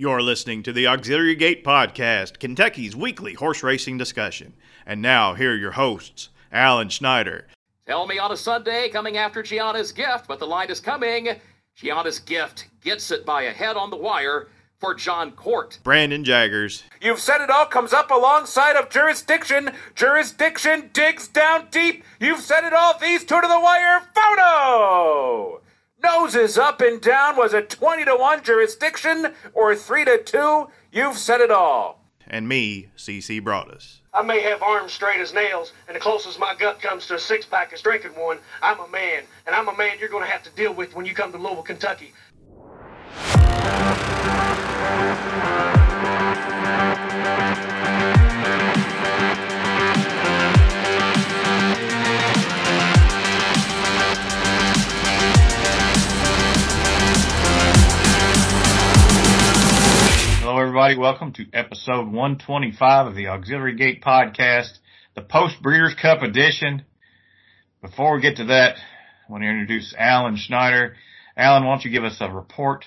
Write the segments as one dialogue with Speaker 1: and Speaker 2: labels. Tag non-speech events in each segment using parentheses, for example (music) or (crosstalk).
Speaker 1: You're listening to the Auxiliary Gate Podcast, Kentucky's weekly horse racing discussion. And now, here are your hosts, Alan Schneider.
Speaker 2: Tell me on a Sunday coming after Gianna's gift, but the line is coming. Gianna's gift gets it by a head on the wire for John Court.
Speaker 1: Brandon Jaggers.
Speaker 3: You've said it all comes up alongside of jurisdiction. Jurisdiction digs down deep. You've said it all. These two to the wire photo. Noses up and down. Was it 20 to 1 jurisdiction or 3 to 2? You've said it all.
Speaker 1: And me, CC Broaddus.
Speaker 4: I may have arms straight as nails, and the closest my gut comes to a six pack is drinking one. I'm a man, and I'm a man you're going to have to deal with when you come to Louisville, Kentucky.
Speaker 5: Hello, everybody. Welcome to episode 125 of the Auxiliary Gate Podcast, the Post Breeders' Cup edition. Before we get to that, I want to introduce Alan Schneider. Alan, why don't you give us a report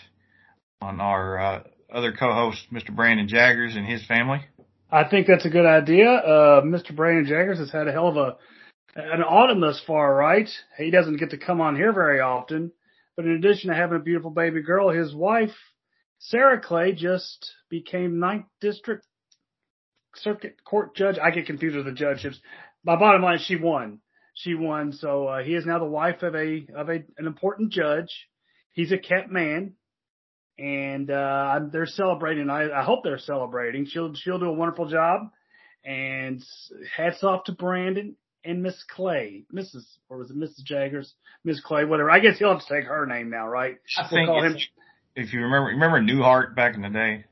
Speaker 5: on our uh, other co-host, Mr. Brandon Jaggers and his family?
Speaker 6: I think that's a good idea. Uh, Mr. Brandon Jaggers has had a hell of a an autumn thus far, right? He doesn't get to come on here very often, but in addition to having a beautiful baby girl, his wife Sarah Clay just became Ninth District Circuit Court judge. I get confused with the judgeships. My bottom line, she won. She won, so uh, he is now the wife of a of a an important judge. He's a kept man, and uh, they're celebrating. I, I hope they're celebrating. She'll she'll do a wonderful job, and hats off to Brandon and Miss Clay, Mrs. or was it Mrs. Jaggers, Miss Clay, whatever. I guess he'll have to take her name now, right?
Speaker 5: I
Speaker 6: We'll
Speaker 5: think
Speaker 6: call him
Speaker 5: if, you remember, remember Newhart back in the day?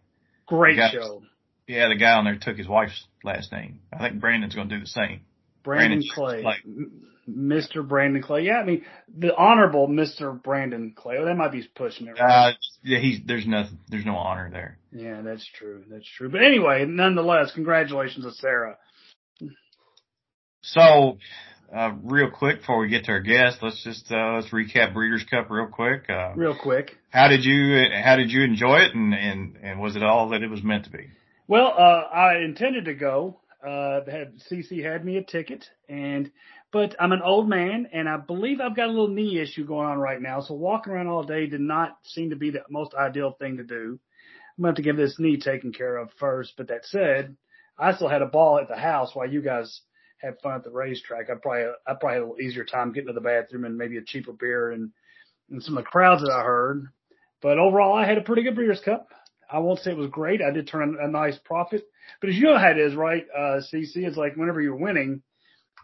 Speaker 6: great
Speaker 5: got-
Speaker 6: show.
Speaker 5: Yeah, the guy on there took his wife's last name. I think Brandon's going to do the same.
Speaker 6: Brandon,
Speaker 5: Brandon
Speaker 6: Clay. M- Mr. Brandon Clay. Yeah, I mean, the honorable Mr. Brandon Clay. Well, that might be pushing it. Right?
Speaker 5: Uh, yeah, he's, there's nothing, there's no honor there.
Speaker 6: yeah, that's true. That's true. But anyway, nonetheless, congratulations to Sarah.
Speaker 5: So, uh, real quick before we get to our guest, let's just, uh, let's recap Breeders' Cup real quick. Uh,
Speaker 6: Real quick.
Speaker 5: how did you, how did you enjoy it and, and, and was it all that it was meant to be?
Speaker 6: Well, uh, I intended to go. Uh, had CC had me a ticket, and but I'm an old man, and I believe I've got a little knee issue going on right now. So walking around all day did not seem to be the most ideal thing to do. I'm gonna have to get this knee taken care of first. But that said, I still had a ball at the house while you guys had fun at the racetrack. I probably I probably had a little easier time getting to the bathroom and maybe a cheaper beer and and some of the crowds that I heard. But overall, I had a pretty good Breeders' Cup. I won't say it was great. I did turn a nice profit. But as you know how it is, right, uh, CC, it's like whenever you're winning,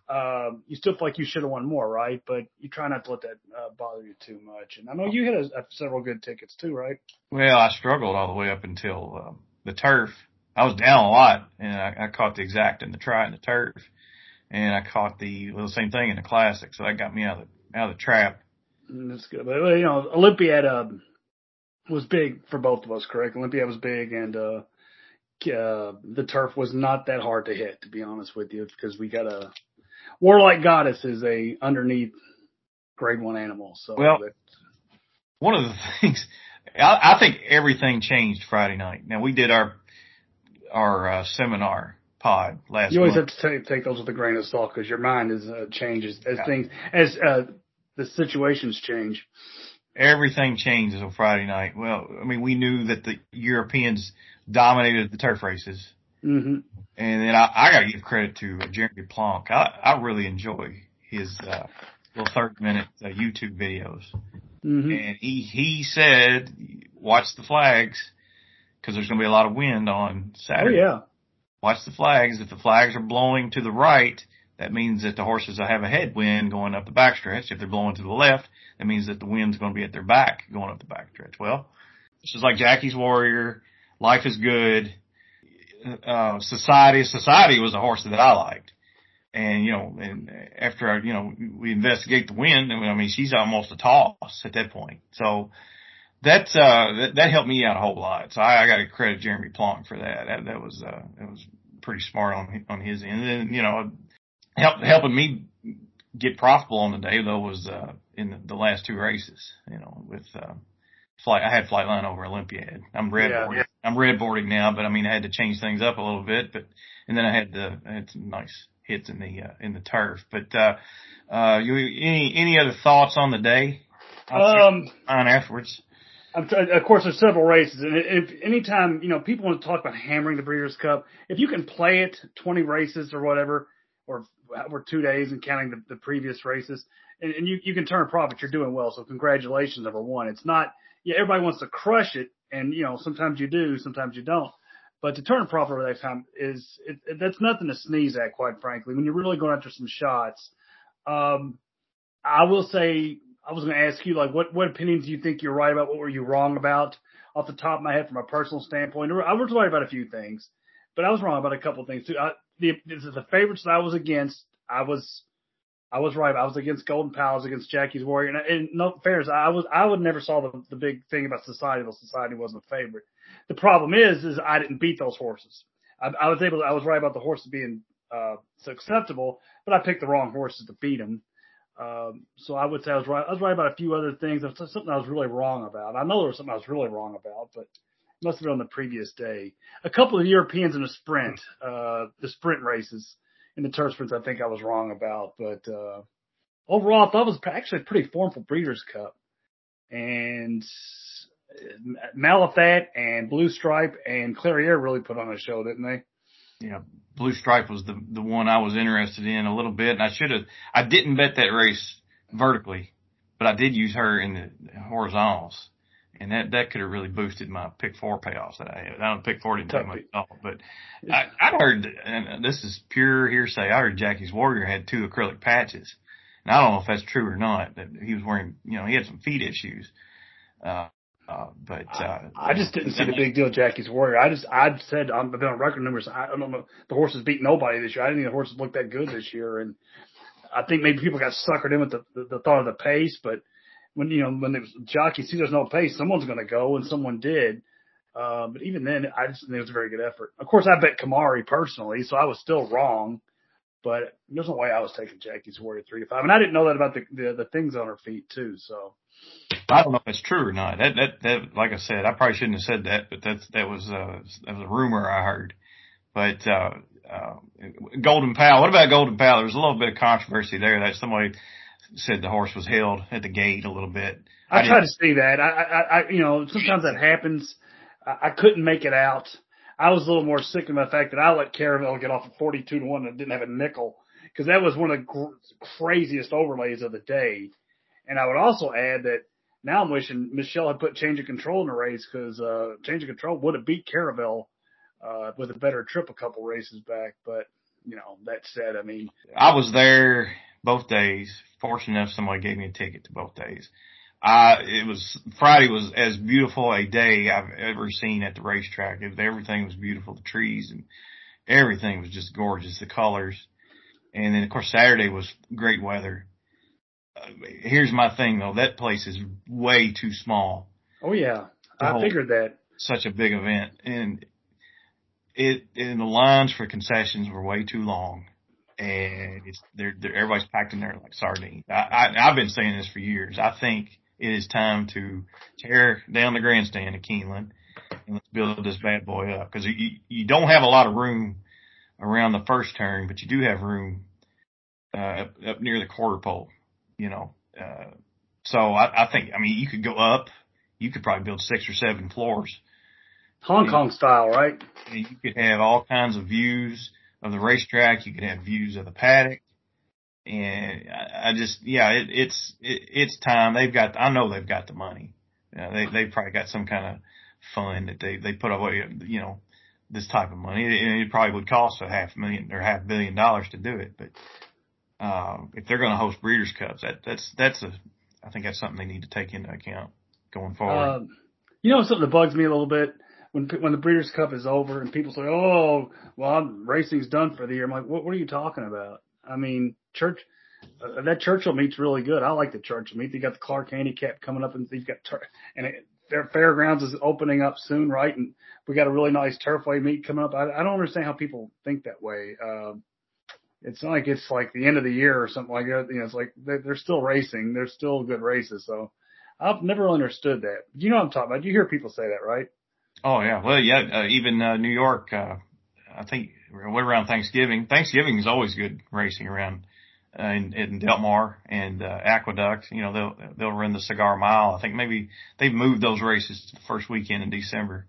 Speaker 6: uh, you still feel like you should have won more, right? But you try not to let that uh, bother you too much. And I know you had a, a, several good tickets too, right?
Speaker 5: Well, I struggled all the way up until, um, the turf. I was down a lot and I, I caught the exact in the try in the turf and I caught the, well, the same thing in the classic. So that got me out of the, out of the trap.
Speaker 6: That's good. But you know, Olympiad um, was big for both of us, correct? Olympiad was big, and uh, uh, the turf was not that hard to hit, to be honest with you, because we got a War Like Goddess is a underneath grade one animal. So
Speaker 5: Well, one of the (laughs) things I, I think everything changed Friday night. Now we did our our uh, seminar pod last.
Speaker 6: you always
Speaker 5: month.
Speaker 6: have to take, take those with a grain of salt because your mind is uh, changes as
Speaker 5: Yeah.
Speaker 6: things as uh, the situations change.
Speaker 5: Everything changes on Friday night. Well, I mean, we knew that the Europeans dominated the turf races,
Speaker 6: hmm
Speaker 5: and then I, I got to give credit to Jeremy Plonk. I, I really enjoy his uh, little thirty minute uh, YouTube videos.
Speaker 6: hmm
Speaker 5: and he he said, "Watch the flags, because there's going to be a lot of wind on
Speaker 6: Oh
Speaker 5: Saturday.
Speaker 6: yeah.
Speaker 5: Watch the flags. If the flags are blowing to the right, that means that the horses have a headwind going up the backstretch. If they're blowing to the left, that means that the wind's going to be at their back going up the backstretch. Well, this is like Jackie's Warrior. Life is good. Uh, society, society was a horse that I liked. And, you know, and after I, you know, we investigate the wind, I mean, she's almost a toss at that point. So that's, uh, that, that helped me out a whole lot. So I, I got to credit Jeremy Plonk for that. That, that was, uh, that was pretty smart on, on his end. And then, you know, help, helping me get profitable on the day though was, uh, in the, the last two races, you know, with, uh, flight, I had Flightline over Olympiad. I'm red
Speaker 6: Yeah.
Speaker 5: warrior. I'm redboarding now, but I mean, I had to change things up a little bit, but, and then I had the, I had some nice hits in the, uh, in the turf. But, uh, uh, you, any, any other thoughts on the day?
Speaker 6: Um,
Speaker 5: on afterwards.
Speaker 6: Of course, there's several races, and if anytime you know people want to talk about hammering the Breeders' Cup, if you can play it 20 races or whatever, or or two days and counting the, the previous races, and, and you you can turn a profit, you're doing well. So congratulations, number one. It's not yeah, everybody wants to crush it, and you know sometimes you do, sometimes you don't. But to turn a profit over that time is it, it, that's nothing to sneeze at, quite frankly. When you're really going after some shots, um, I will say I was going to ask you, like, what, what opinions do you think you're right about? What were you wrong about? Off the top of my head, from a personal standpoint, I was right about a few things, but I was wrong about a couple of things too. I, the, the favorites that I was against, I was, I was right. I was against Golden Pals, against Jackie's Warrior, and, and no fairness, I was, I would never saw the, the big thing about Society. Well, Society wasn't a favorite. The problem is, is I didn't beat those horses. I, I was able, to, I was right about the horses being uh, acceptable, but I picked the wrong horses to beat them. Um, so I would say I was right. I was right about a few other things. There was something I was really wrong about. I know there was something I was really wrong about, but it must have been on the previous day. A couple of Europeans in the sprint, uh, the sprint races in the turf sprints, I think I was wrong about, but, uh, overall I thought it was actually a pretty formful Breeders' Cup and Malathaat and Blue Stripe and Clairiere really put on a show, didn't they?
Speaker 5: Yeah, Blue Stripe was the the one I was interested in a little bit, and I should have. I didn't bet that race vertically, but I did use her in the horizontals, and that that could have really boosted my pick four payoffs that I had. I don't pick four didn't take much at all, but I I heard, and this is pure hearsay. I heard Jackie's Warrior had two acrylic patches, and I don't know if that's true or not. That he was wearing, you know, he had some feet issues. Uh, uh, but uh,
Speaker 6: I just didn't see the big deal. Jackie's Warrior. I just I said I've been on record numbers. I don't know the horses beat nobody this year. I didn't think the horses looked that good this year, and I think maybe people got suckered in with the, the, the thought of the pace. But when you know when the jockeys see there's no pace, someone's going to go, and someone did. Uh, but even then, I just think it was a very good effort. Of course, I bet Kimari personally, so I was still wrong. But there's no way I was taking Jackie's Warrior three to five, and I didn't know that about the the, the things on her feet too. So
Speaker 5: I don't know if that's true or not. That, that, that, like I said, I probably shouldn't have said that, but that's, that was, uh, that was a rumor I heard. But, uh, uh, Golden Pal, what about Golden Pal? There was a little bit of controversy there that somebody said the horse was held at the gate a little bit.
Speaker 6: I, I tried to see that. I, I, I, you know, sometimes that happens. I, I couldn't make it out. I was a little more sick of the fact that I let Caravel get off at 42 to 1 and didn't have a nickel because that was one of the craziest overlays of the day. And I would also add that now I'm wishing Michelle had put change of control in the race because uh, change of control would have beat Caravel uh, with a better trip a couple races back. But you know that said, I mean,
Speaker 5: I was there both days. Fortunate enough, somebody gave me a ticket to both days. Uh, it was Friday was as beautiful a day I've ever seen at the racetrack. It, everything was beautiful, the trees and everything was just gorgeous, the colors. And then of course Saturday was great weather here's my thing though. That place is way too small.
Speaker 6: Oh yeah. I figured that.
Speaker 5: Such a big event and it, and the lines for concessions were way too long and it's, they're, they're everybody's packed in there like sardines. I, I, I've been saying this for years. I think it is time to tear down the grandstand at Keeneland and let's build this bad boy up because you, you don't have a lot of room around the first turn, but you do have room uh, up, up near the quarter pole you know, uh, so I, I think, I mean, you could go up, you could probably build six or seven floors.
Speaker 6: Hong Kong style, right?
Speaker 5: You could have all kinds of views of the racetrack. You could have views of the paddock. And I, I just, yeah, it, it's, it, it's time. They've got, I know they've got the money. You know, they, they probably got some kind of fund that they, they put away, you know, this type of money. It, it probably would cost a half million or half billion dollars to do it, but um, if they're going to host Breeders' Cups, that that's that's a I think that's something they need to take into account going forward.
Speaker 6: Um, you know something that bugs me a little bit when when the Breeders' Cup is over and people say, "Oh, well, I'm, racing's done for the year." I'm like, "What? What are you talking about?" I mean, church. Uh, that Churchill meet's really good. I like the Churchill meet. They got the Clark Handicap coming up, and they've got tur- and it, their fairgrounds is opening up soon, right? And we got a really nice turfway meet coming up. I, I don't understand how people think that way. Um, it's not like it's like the end of the year or something like that. You know, it's like they're, they're still racing. They're still good races. So I've never understood that. You know what I'm talking about. You hear people say that, right?
Speaker 5: Oh yeah, well yeah, uh, even uh, New York. Uh, I think right around Thanksgiving. Thanksgiving is always good racing around uh, in, in Del Mar and uh, Aqueduct. You know they'll they'll run the Cigar Mile. I think maybe they've moved those races to the first weekend in December,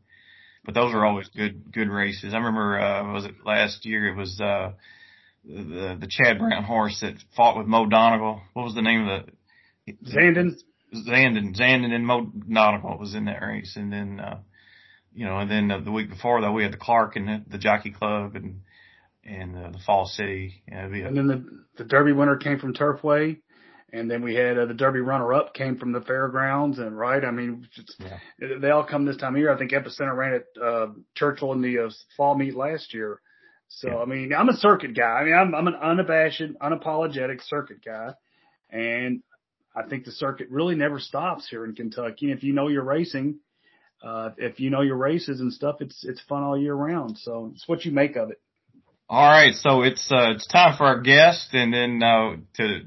Speaker 5: but those are always good good races. I remember uh, was it last year? It was uh, the the Chad Brown horse that fought with Mo Donegal. What was the name of the
Speaker 6: Zandon?
Speaker 5: Zandon, Zandon and Mo Donegal was in that race, and then uh, you know, and then uh, the week before that we had the Clark and the, the Jockey Club and and uh, the Fall City. You know, a,
Speaker 6: and then the the Derby winner came from Turfway, and then we had uh, the Derby runner up came from the Fairgrounds, and right, I mean, just, yeah. they all come this time of year. I think Epicenter ran at uh, Churchill in the uh, fall meet last year. So yeah. I mean, I'm a circuit guy. I mean, I'm I'm an unabashed, unapologetic circuit guy, and I think the circuit really never stops here in Kentucky. And if you know you're racing, uh, if you know your races and stuff, it's it's fun all year round. So it's what you make of it.
Speaker 5: All right, so it's uh, it's time for our guest, and then uh, to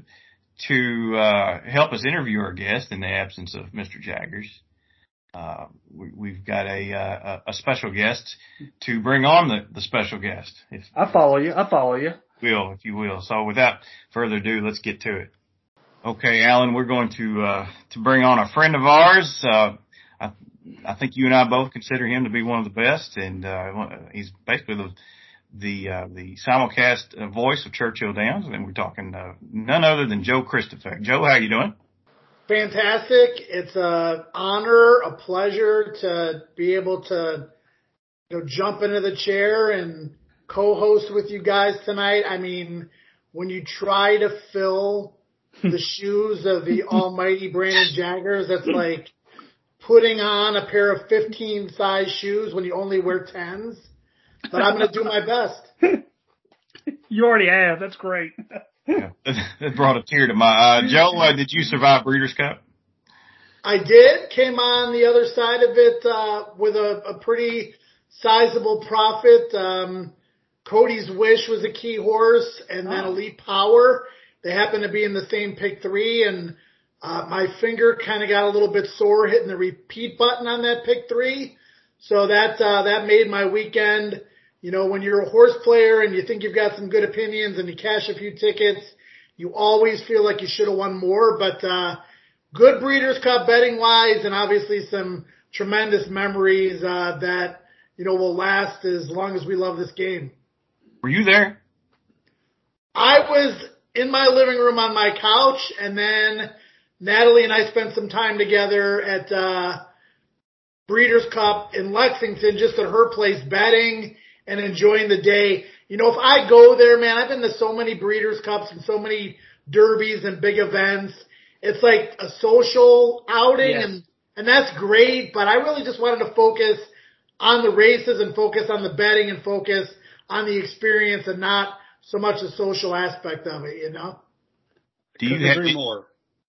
Speaker 5: to uh, help us interview our guest in the absence of Mr. Jaggers, uh, we, have got a, uh, a special guest to bring on the, the special guest.
Speaker 6: If, I follow you. I follow you.
Speaker 5: Will if you will. So without further ado, let's get to it. Okay, Alan, we're going to uh, to bring on a friend of ours. Uh, I, I think you and I both consider him to be one of the best, and uh, he's basically the the uh, the simulcast voice of Churchill Downs, and we're talking uh, none other than Joe Kristufek. Joe, how you doing?
Speaker 7: Fantastic! It's a honor, a pleasure to be able to you know jump into the chair and co-host with you guys tonight. I mean, when you try to fill the (laughs) shoes of the almighty Brandon Jaggers, that's like putting on a pair of 15 size shoes when you only wear 10s. But I'm going to do my best. (laughs)
Speaker 6: You already have. That's great. (laughs)
Speaker 5: yeah, (laughs) that brought a tear to my eye. Joe, uh, did you survive Breeders' Cup?
Speaker 7: I did. Came on the other side of it uh, with a, a pretty sizable profit. Um, Cody's Wish was a key horse, and then oh. Elite Power. They happened to be in the same pick three, and uh, my finger kind of got a little bit sore hitting the repeat button on that pick three. So that, uh, that made my weekend. You know, when you're a horse player and you think you've got some good opinions and you cash a few tickets, you always feel like you should have won more, but, uh, good Breeders' Cup betting wise and obviously some tremendous memories, uh, that, you know, will last as long as we love this game.
Speaker 5: Were you there?
Speaker 7: I was in my living room on my couch and then Natalie and I spent some time together at uh, Breeders' Cup in Lexington, just at her place, betting and enjoying the day. You know, if I go there, man, I've been to so many Breeders' Cups and so many derbies and big events. It's like a social outing yes. and, and that's great, but I really just wanted to focus on the races and focus on the betting and focus on the experience and not so much the social aspect of it, you know?
Speaker 5: Do you have more?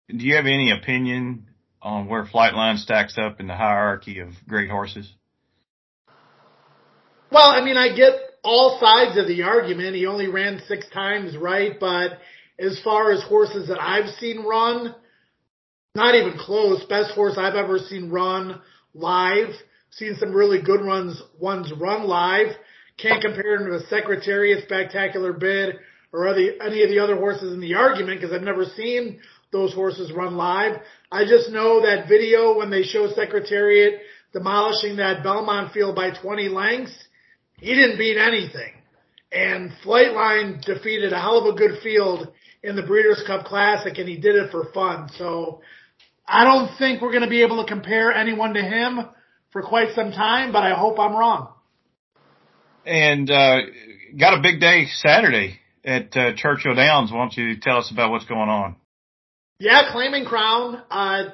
Speaker 5: Do you have any opinion on where Flightline stacks up in the hierarchy of great horses?
Speaker 7: Well, I mean, I get all sides of the argument. He only ran six times, right? But as far as horses that I've seen run, not even close. Best horse I've ever seen run live. Seen some really good runs, ones run live. Can't compare him to a Secretariat Spectacular Bid or any of the other horses in the argument because I've never seen those horses run live. I just know that video when they show Secretariat demolishing that Belmont field by 20 lengths, he didn't beat anything. And Flightline defeated a hell of a good field in the Breeders' Cup Classic and he did it for fun. So I don't think we're going to be able to compare anyone to him for quite some time, but I hope I'm wrong.
Speaker 5: And, uh, got a big day Saturday at uh, Churchill Downs. Why don't you tell us about what's going on?
Speaker 7: Yeah, claiming crown, uh,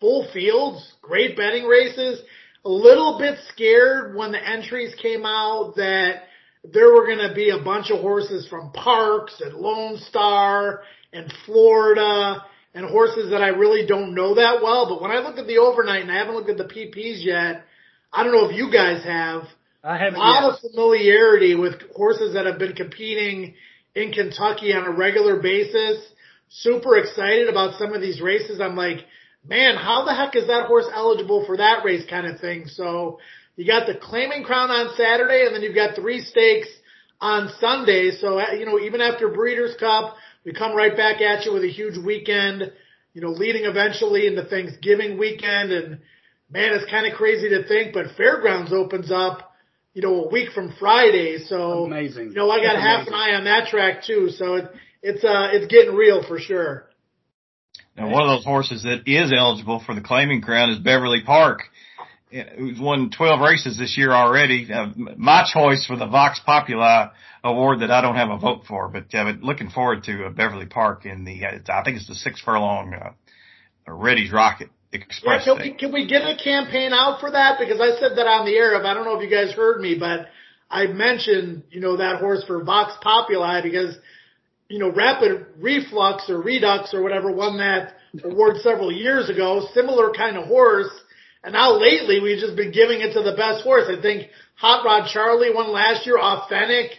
Speaker 7: full fields, great betting races. A little bit scared when the entries came out that there were going to be a bunch of horses from Parx and Lone Star and Florida and horses that I really don't know that well. But when I looked at the overnight and I haven't looked at the PPs yet, I don't know if you guys have.
Speaker 6: I have
Speaker 7: a lot yet. of familiarity with horses that have been competing in Kentucky on a regular basis. Super excited about some of these races. I'm like, man, how the heck is that horse eligible for that race kind of thing? So, you got the claiming crown on Saturday, and then you've got three stakes on Sunday. So uh, you know, even after Breeders' Cup, we come right back at you with a huge weekend. You know, leading eventually into Thanksgiving weekend, and man, it's kind of crazy to think, but Fairgrounds opens up, you know, a week from Friday. So
Speaker 6: Amazing.
Speaker 7: You know, I got half
Speaker 6: amazing.
Speaker 7: an eye on that track too. So it, it's uh, it's getting real for sure.
Speaker 5: Now, one of those horses that is eligible for the claiming crown is Beverly Park, who's won 12 races this year already. Uh, my choice for the Vox Populi award that I don't have a vote for, but, uh, but looking forward to uh, Beverly Park in the, uh, it's, I think it's the six furlong, uh, Reddy's Rocket
Speaker 7: Yeah,
Speaker 5: Express.
Speaker 7: can we, can we get a campaign out for that? Because I said that on the air. If I don't know if you guys heard me, but I mentioned you know that horse for Vox Populi because you know Rapid Reflux or Redux or whatever won that award several years ago. Similar kind of horse, and now lately we've just been giving it to the best horse. I think Hot Rod Charlie won last year. Authentic,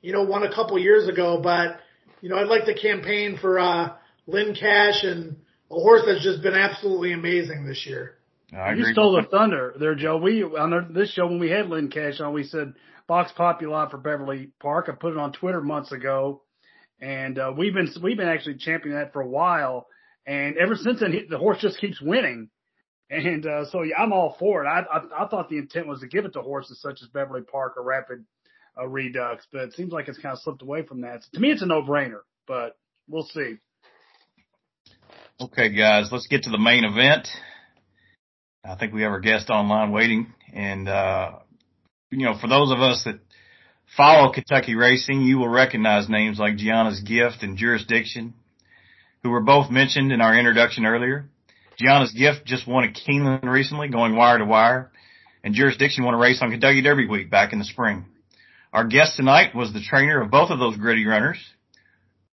Speaker 7: you know, won a couple years ago. But you know, I'd like to campaign for uh, Lynn Cash and a horse that's just been absolutely amazing this year.
Speaker 5: I
Speaker 6: You stole the thunder there, Joe. We on our- this show when we had Lynn Cash on, we said Vox Populi for Beverly Park. I put it on Twitter months ago, and uh, we've been we've been actually championing that for a while. And ever since then, he, the horse just keeps winning. And uh, so yeah, I'm all for it. I, I I thought the intent was to give it to horses such as Beverly Park or Rapid uh, Redux, but it seems like it's kind of slipped away from that. to me, it's a no brainer, but we'll see.
Speaker 5: Okay, guys, let's get to the main event. I think we have our guest online waiting. And, uh, you know, for those of us that follow Kentucky racing, you will recognize names like Gianna's Gift and Jurisdiction, who were both mentioned in our introduction earlier. Gianna's Gift just won at Keeneland recently, going wire to wire, and Jurisdiction won a race on Kentucky Derby Week back in the spring. Our guest tonight was the trainer of both of those gritty runners.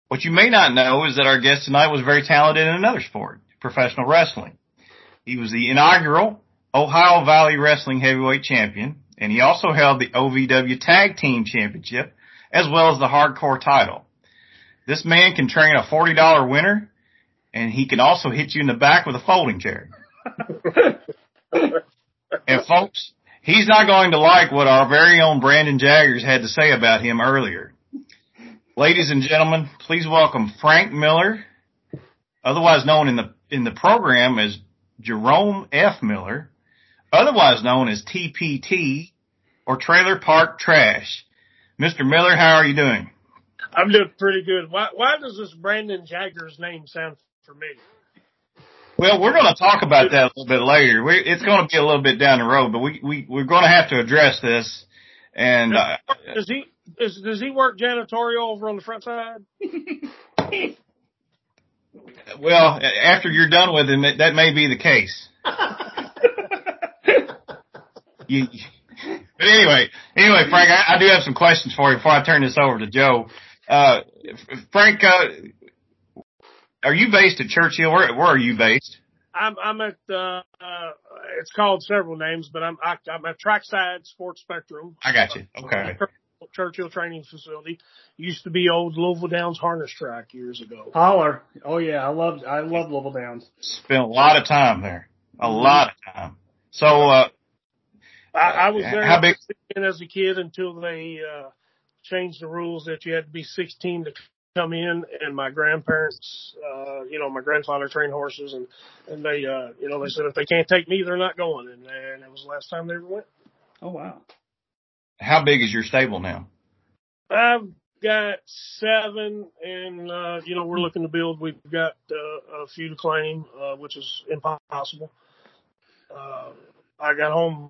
Speaker 5: What you may not know is that our guest tonight was very talented in another sport, professional wrestling. He was the inaugural Ohio Valley Wrestling Heavyweight Champion, and he also held the OVW Tag Team Championship, as well as the Hardcore title. This man can train a $40 winner, and he can also hit you in the back with a folding chair. (laughs) and folks, he's not going to like what our very own Brandon Jaggers had to say about him earlier. Ladies and gentlemen, please welcome Frank Miller, otherwise known in the in the program as Jerome F. Miller, otherwise known as TPT or Trailer Park Trash. Mr. Miller, how are you doing?
Speaker 4: I'm doing pretty good. Why, why does this Brandon Jagger's name sound familiar?
Speaker 5: Well, we're going to talk about that a little bit later. We, it's going to be a little bit down the road, but we, we, we're going to have to address this. And, uh,
Speaker 4: Does he is, does he work janitorial over on the front side? (laughs)
Speaker 5: well, after you're done with him, that, that may be the case. (laughs) you, but anyway, anyway, Frank, I, I do have some questions for you before I turn this over to Joe. Uh, Frank, uh, are you based at Churchill? Where, where are you based?
Speaker 4: I'm I'm at uh, uh it's called several names, but I'm I, I'm at Trackside Sports Spectrum.
Speaker 5: I got you. Okay.
Speaker 4: Churchill Training Facility used to be old Louisville Downs harness track years ago.
Speaker 6: Holler! Oh yeah, I love I love Louisville Downs.
Speaker 5: Spent a lot of time there. A lot of time. So, uh,
Speaker 4: I, I was there
Speaker 5: How big-
Speaker 4: as a kid until they uh changed the rules that you had to be 16 to come in and my grandparents uh you know my grandfather trained horses and and they uh you know they said if they can't take me they're not going and, and it was the last time they ever went
Speaker 6: Oh wow.
Speaker 5: how big is your stable now?
Speaker 4: i've got seven and uh you know we're looking to build we've got uh, a few to claim uh which is impossible uh i got home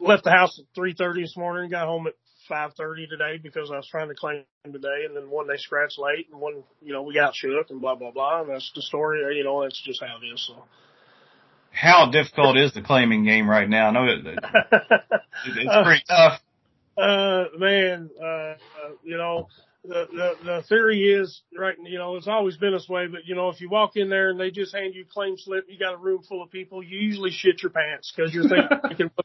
Speaker 4: left the house at 3:30 this morning got home at 5:30 today because I was trying to claim today, and then one they scratched late, and one you know we got shook, and blah blah blah, and that's the story. You know, that's just how it is. So.
Speaker 5: How difficult is the claiming game right now? I know it, it- it's (laughs) pretty tough.
Speaker 4: uh, man, uh, uh, you know, the, the the theory is right. You know, it's always been this way, but you know, if you walk in there and they just hand you a claim slip, you got a room full of people. You usually shit your pants because you're thinking, (laughs)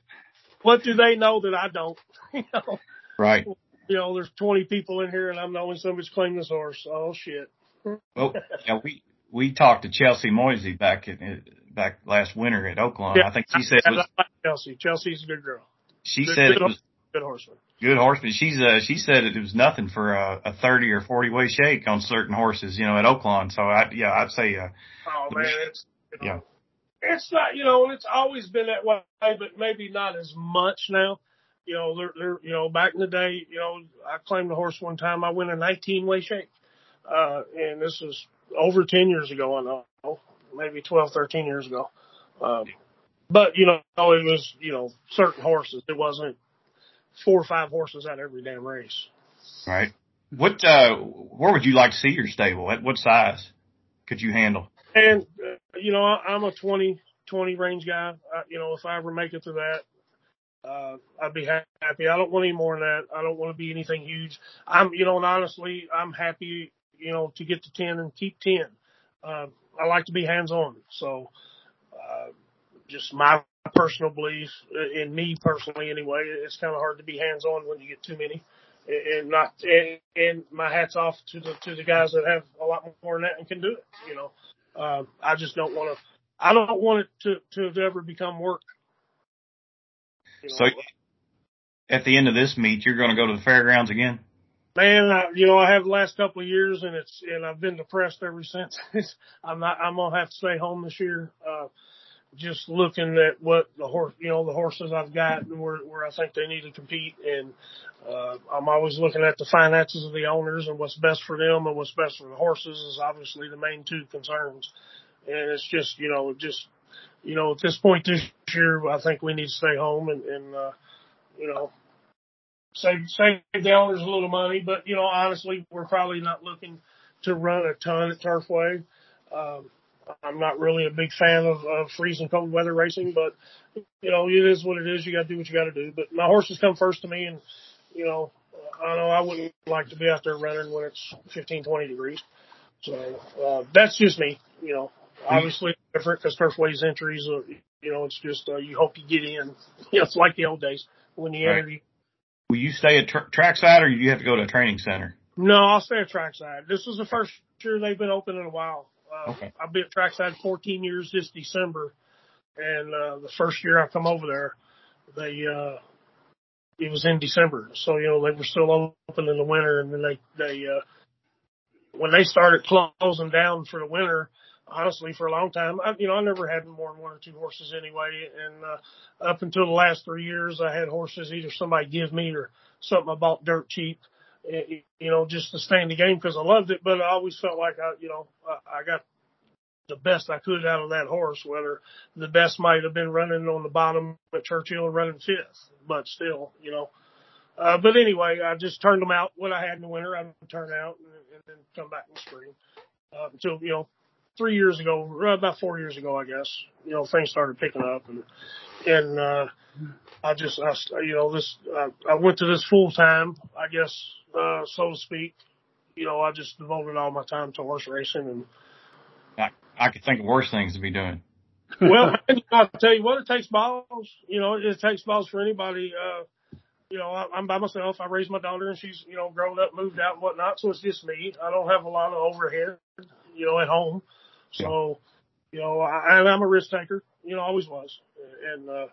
Speaker 4: what do they know that I don't? (laughs) you know.
Speaker 5: Right.
Speaker 4: you know, there's 20 people in here and I'm the only somebody's claiming this horse. Oh shit.
Speaker 5: Well, (laughs) yeah, we we talked to Chelsea Moisey back in back last winter at Oklahoma. I think she said it was
Speaker 4: Chelsea. Chelsea's a good girl.
Speaker 5: She
Speaker 4: Good,
Speaker 5: said
Speaker 4: good,
Speaker 5: it was
Speaker 4: good horseman.
Speaker 5: good horseman. She's uh she said it was nothing for a, a thirty or forty way shake on certain horses, you know, at Oaklawn. So I yeah, I'd say uh
Speaker 4: Oh man, it's you know,
Speaker 5: Yeah.
Speaker 4: It's not you know, and it's always been that way, but maybe not as much now. You know, they're, they're you know back in the day, you know, I claimed a horse one time. I went a 19 way shake, uh, and this was over 10 years ago. I know, maybe 12, 13 years ago. Um, but you know, it was you know certain horses. It wasn't four or five horses at every damn race.
Speaker 5: right. What uh where would you like to see your stable? At what size could you handle?
Speaker 4: And uh, you know, I, I'm a 20, 20 range guy. I, you know, if I ever make it to that, uh, I'd be ha- happy. I don't want any more than that. I don't want to be anything huge. I'm, you know, and honestly, I'm happy, you know, to get to 10 and keep 10. Uh, I like to be hands on. So, uh, just my personal belief uh, in me personally anyway, it's kind of hard to be hands on when you get too many and not, and my hats off to the, to the guys that have a lot more than that and can do it, you know. Um, I just don't want to. I don't want it to to ever become work. You know,
Speaker 5: So at the end of this meet you're gonna go to the fairgrounds again?
Speaker 4: man, I, you know, I have the last couple of years, and it's and I've been depressed ever since. (laughs) I'm not. I'm gonna have to stay home this year. Uh, just looking at what the horse, you know, the horses I've got and where where I think they need to compete, and uh, I'm always looking at the finances of the owners and what's best for them and what's best for the horses is obviously the main two concerns. And it's just, you know, just, you know, at this point this year, I think we need to stay home and, and, uh, you know, save, save the owners a little money. But, you know, honestly, we're probably not looking to run a ton at Turfway. Um, I'm not really a big fan of, of freezing cold weather racing, but you know, it is what it is. You got to do what you got to do. But my horses come first to me, and you know, I know I wouldn't like to be out there running when it's 15, 20 degrees. So uh, that's just me. You know, obviously different because Turfway's entries. Are, you know, it's just uh, you hope you get in. (laughs) You know, it's like the old days when you
Speaker 5: Right.
Speaker 4: enter.
Speaker 5: Will you stay at tra- trackside or do you have to go to a training center?
Speaker 4: no, I'll stay at trackside. This is the first year they've been open in a while. Uh,
Speaker 5: Okay.
Speaker 4: I've been at trackside 14 years this December, and uh, the first year I come over there, they uh, it was in December, so you know they were still open in the winter, and then they they uh, when they started closing down for the winter. Honestly, for a long time, I, you know, I never had more than one or two horses anyway, and uh, up until the last three years, I had horses either somebody give me or something I bought dirt cheap, you know, just to stay in the game because I loved it. But I always felt like I, you know, I, I got the best I could out of that horse. Whether the best might have been running on the bottom at Churchill and running fifth, but still, you know. Uh, but anyway, I just turned them out. What I had in the winter, I would turn out and, and then come back in the spring. Uh, until you know, three years ago, or about four years ago, I guess, you know, things started picking up and and uh, I just, I, you know, this, uh, I went to this full time, I guess, uh, so to speak. You know, I just devoted all my time to horse racing and
Speaker 5: I, I could think of worse things to be doing. (laughs)
Speaker 4: well, (laughs) I'll tell you what, it takes balls. You know, it takes balls for anybody. Uh, you know, I, I'm by myself. I raised my daughter, and she's you know grown up, moved out, and whatnot. So it's just me. I don't have a lot of overhead, you know, at home. So, you know, I, I'm a risk taker. You know, always was, and uh,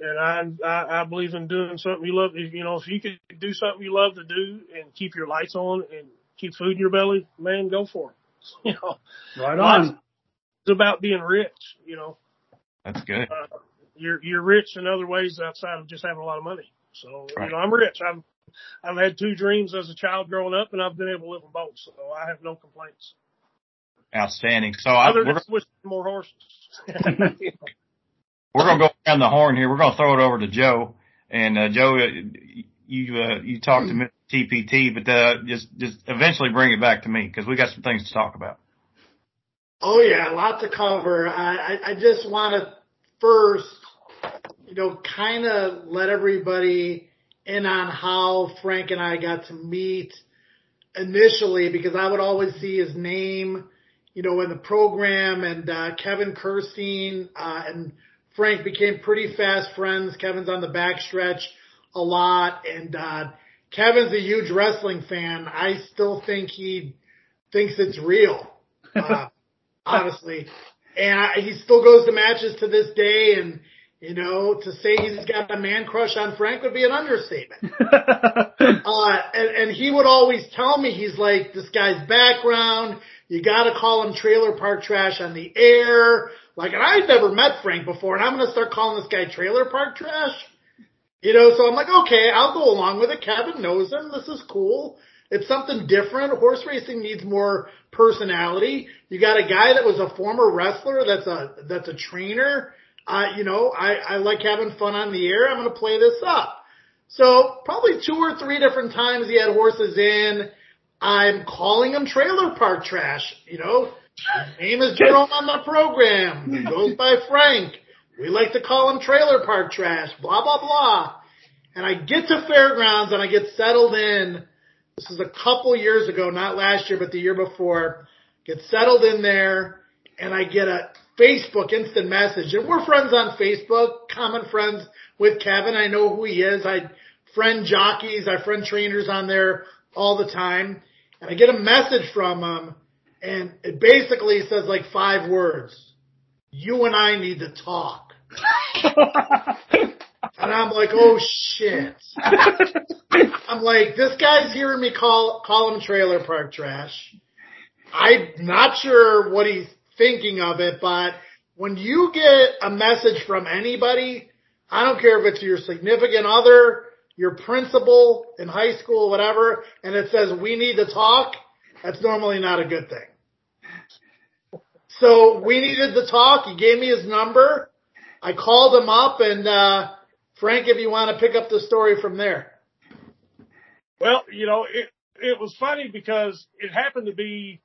Speaker 4: and I, I I believe in doing something you love. You know, if you could do something you love to do and keep your lights on and keep food in your belly, man, go for it. (laughs) You know,
Speaker 6: Right
Speaker 4: Lots-
Speaker 6: on.
Speaker 4: it's about being rich. You know
Speaker 5: That's good.
Speaker 4: uh, you're you're rich in other ways outside of just having a lot of money. So
Speaker 5: Right.
Speaker 4: you know, I'm rich. I've I've had two dreams as a child growing up, and I've been able to live them both. So I have no complaints.
Speaker 5: Outstanding. So I,
Speaker 4: Other
Speaker 5: we're,
Speaker 4: than switching more horses. (laughs) (laughs)
Speaker 5: we're going to go around the horn here. We're going to throw it over to Joe. And uh, Joe, uh, you uh, you talked to Mr. TPT, but uh, just just eventually bring it back to me because we got some things to talk about.
Speaker 7: Oh yeah, a lot to cover. I, I, I just want to first, you know, kind of let everybody in on how Frank and I got to meet initially because I would always see his name, you know, in the program and uh, Kevin Kerstein uh, and Frank became pretty fast friends. Kevin's on the backstretch a lot and uh, Kevin's a huge wrestling fan. I still think he thinks it's real. Uh, (laughs) honestly. And I, he still goes to matches to this day, and You know, to say he's got a man crush on Frank would be an understatement. (laughs) uh, and, and he would always tell me, he's like, this guy's background, you gotta call him trailer park trash on the air. Like, and I'd never met Frank before, and I'm gonna start calling this guy trailer park trash. You know, so I'm like, okay, I'll go along with it. Kevin knows him. This is cool. It's something different. Horse racing needs more personality. You got a guy that was a former wrestler that's a that's a trainer uh, you know, I, I like having fun on the air. I'm going to play this up. So probably two or three different times he had horses in. I'm calling him trailer park trash. You know, his name is Jerome on the program. He goes by Frank. We like to call him trailer park trash. Blah blah blah. And I get to fairgrounds and I get settled in. This is a couple years ago, not last year, but the year before. Get settled in there and I get a Facebook instant message. And we're friends on Facebook, common friends with Kevin. I know who he is. I friend jockeys, I friend trainers on there all the time. And I get a message from him and it basically says like five words. You and I need to talk. (laughs) and I'm like, oh shit. I'm like, this guy's hearing me call, call him trailer park trash. I'm not sure what he's thinking of it, but when you get a message from anybody, I don't care if it's your significant other, your principal in high school, whatever, and it says we need to talk, that's normally not a good thing. So we needed to talk. He gave me his number. I called him up and, uh, Frank, if you want to pick up the story from there.
Speaker 4: Well, you know, it, it was funny because it happened to be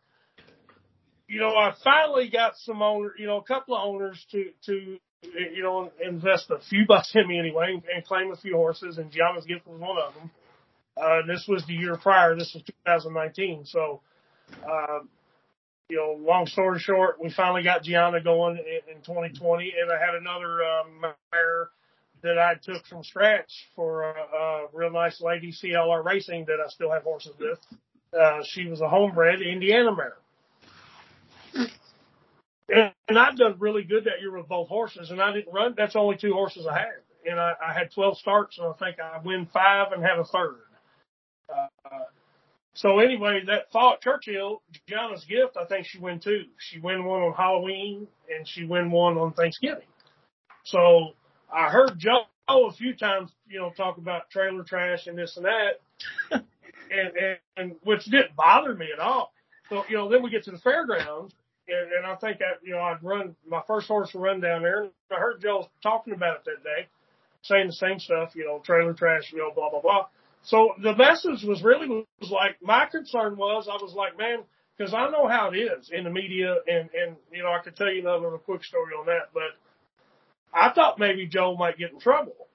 Speaker 4: you know, I finally got some owner, you know, a couple of owners to, to, you know, invest a few bucks in me anyway and, and claim a few horses and Gianna's gift was one of them. Uh, this was the year prior. This was 2019. So, uh, you know, long story short, we finally got Gianna going in, in 2020 and I had another, um, mare that I took from scratch for a, a real nice lady, CLR Racing, that I still have horses with. Uh, she was a homebred Indiana mare and I've done really good that year with both horses, and I didn't run. That's only two horses I had, and I, I had 12 starts, and I think I win five and have a third. Uh, so anyway, that at Churchill, Gianna's gift, I think she win two. She win one on Halloween, and she win one on Thanksgiving. So I heard Joe a few times, you know, talk about trailer trash and this and that, and, (laughs) and and which didn't bother me at all. So you know, then we get to the fairgrounds and, and I think that, you know, I'd run my first horse run down there and I heard Joe talking about it that day, saying the same stuff, you know, trailer trash, you know, blah, blah, blah. So the message was really was like, my concern was, I was like, man, cause I know how it is in the media and, and, you know, I could tell you another quick story on that, but I thought maybe Joe might get in trouble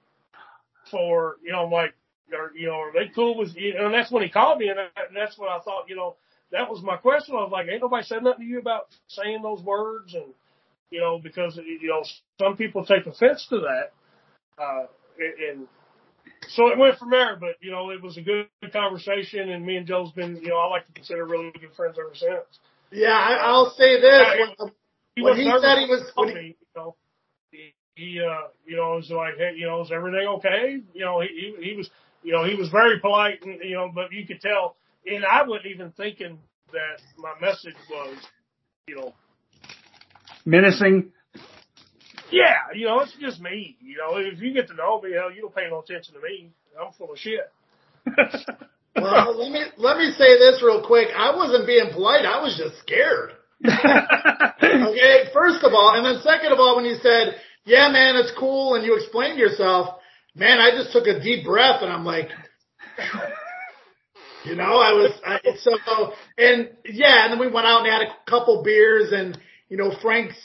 Speaker 4: for, you know, like, are, you know, are they cool with you? And that's when he called me and, and that's what I thought, you know, that was my question. I was like, ain't nobody said nothing to you about saying those words, and you know, because you know some people take offense to that, uh, and so it went from there. But you know, it was a good conversation, and me and Joe's been, you know, I like to consider really good friends ever since.
Speaker 7: Yeah, I, I'll say this. when,
Speaker 4: he,
Speaker 7: when
Speaker 4: he
Speaker 7: said he was, when
Speaker 4: me, you know, he, he uh, you know, was like, hey, you know, is everything okay? You know, he, he, he was, you know, he was very polite, and you know, but you could tell and I wasn't even thinking that my message was, you know,
Speaker 6: menacing.
Speaker 4: Yeah, you know, it's just me. You know, if you get to know me, hell, you don't pay no attention to me. I'm full of shit. (laughs)
Speaker 7: well, let me let me say this real quick. I wasn't being polite. I was just scared. (laughs) okay, first of all, and then second of all, when you said, "Yeah, man, it's cool," and you explained yourself, man, I just took a deep breath and I'm like, you know, I was I, so and yeah, and then we went out and had a couple beers, and you know, Frank's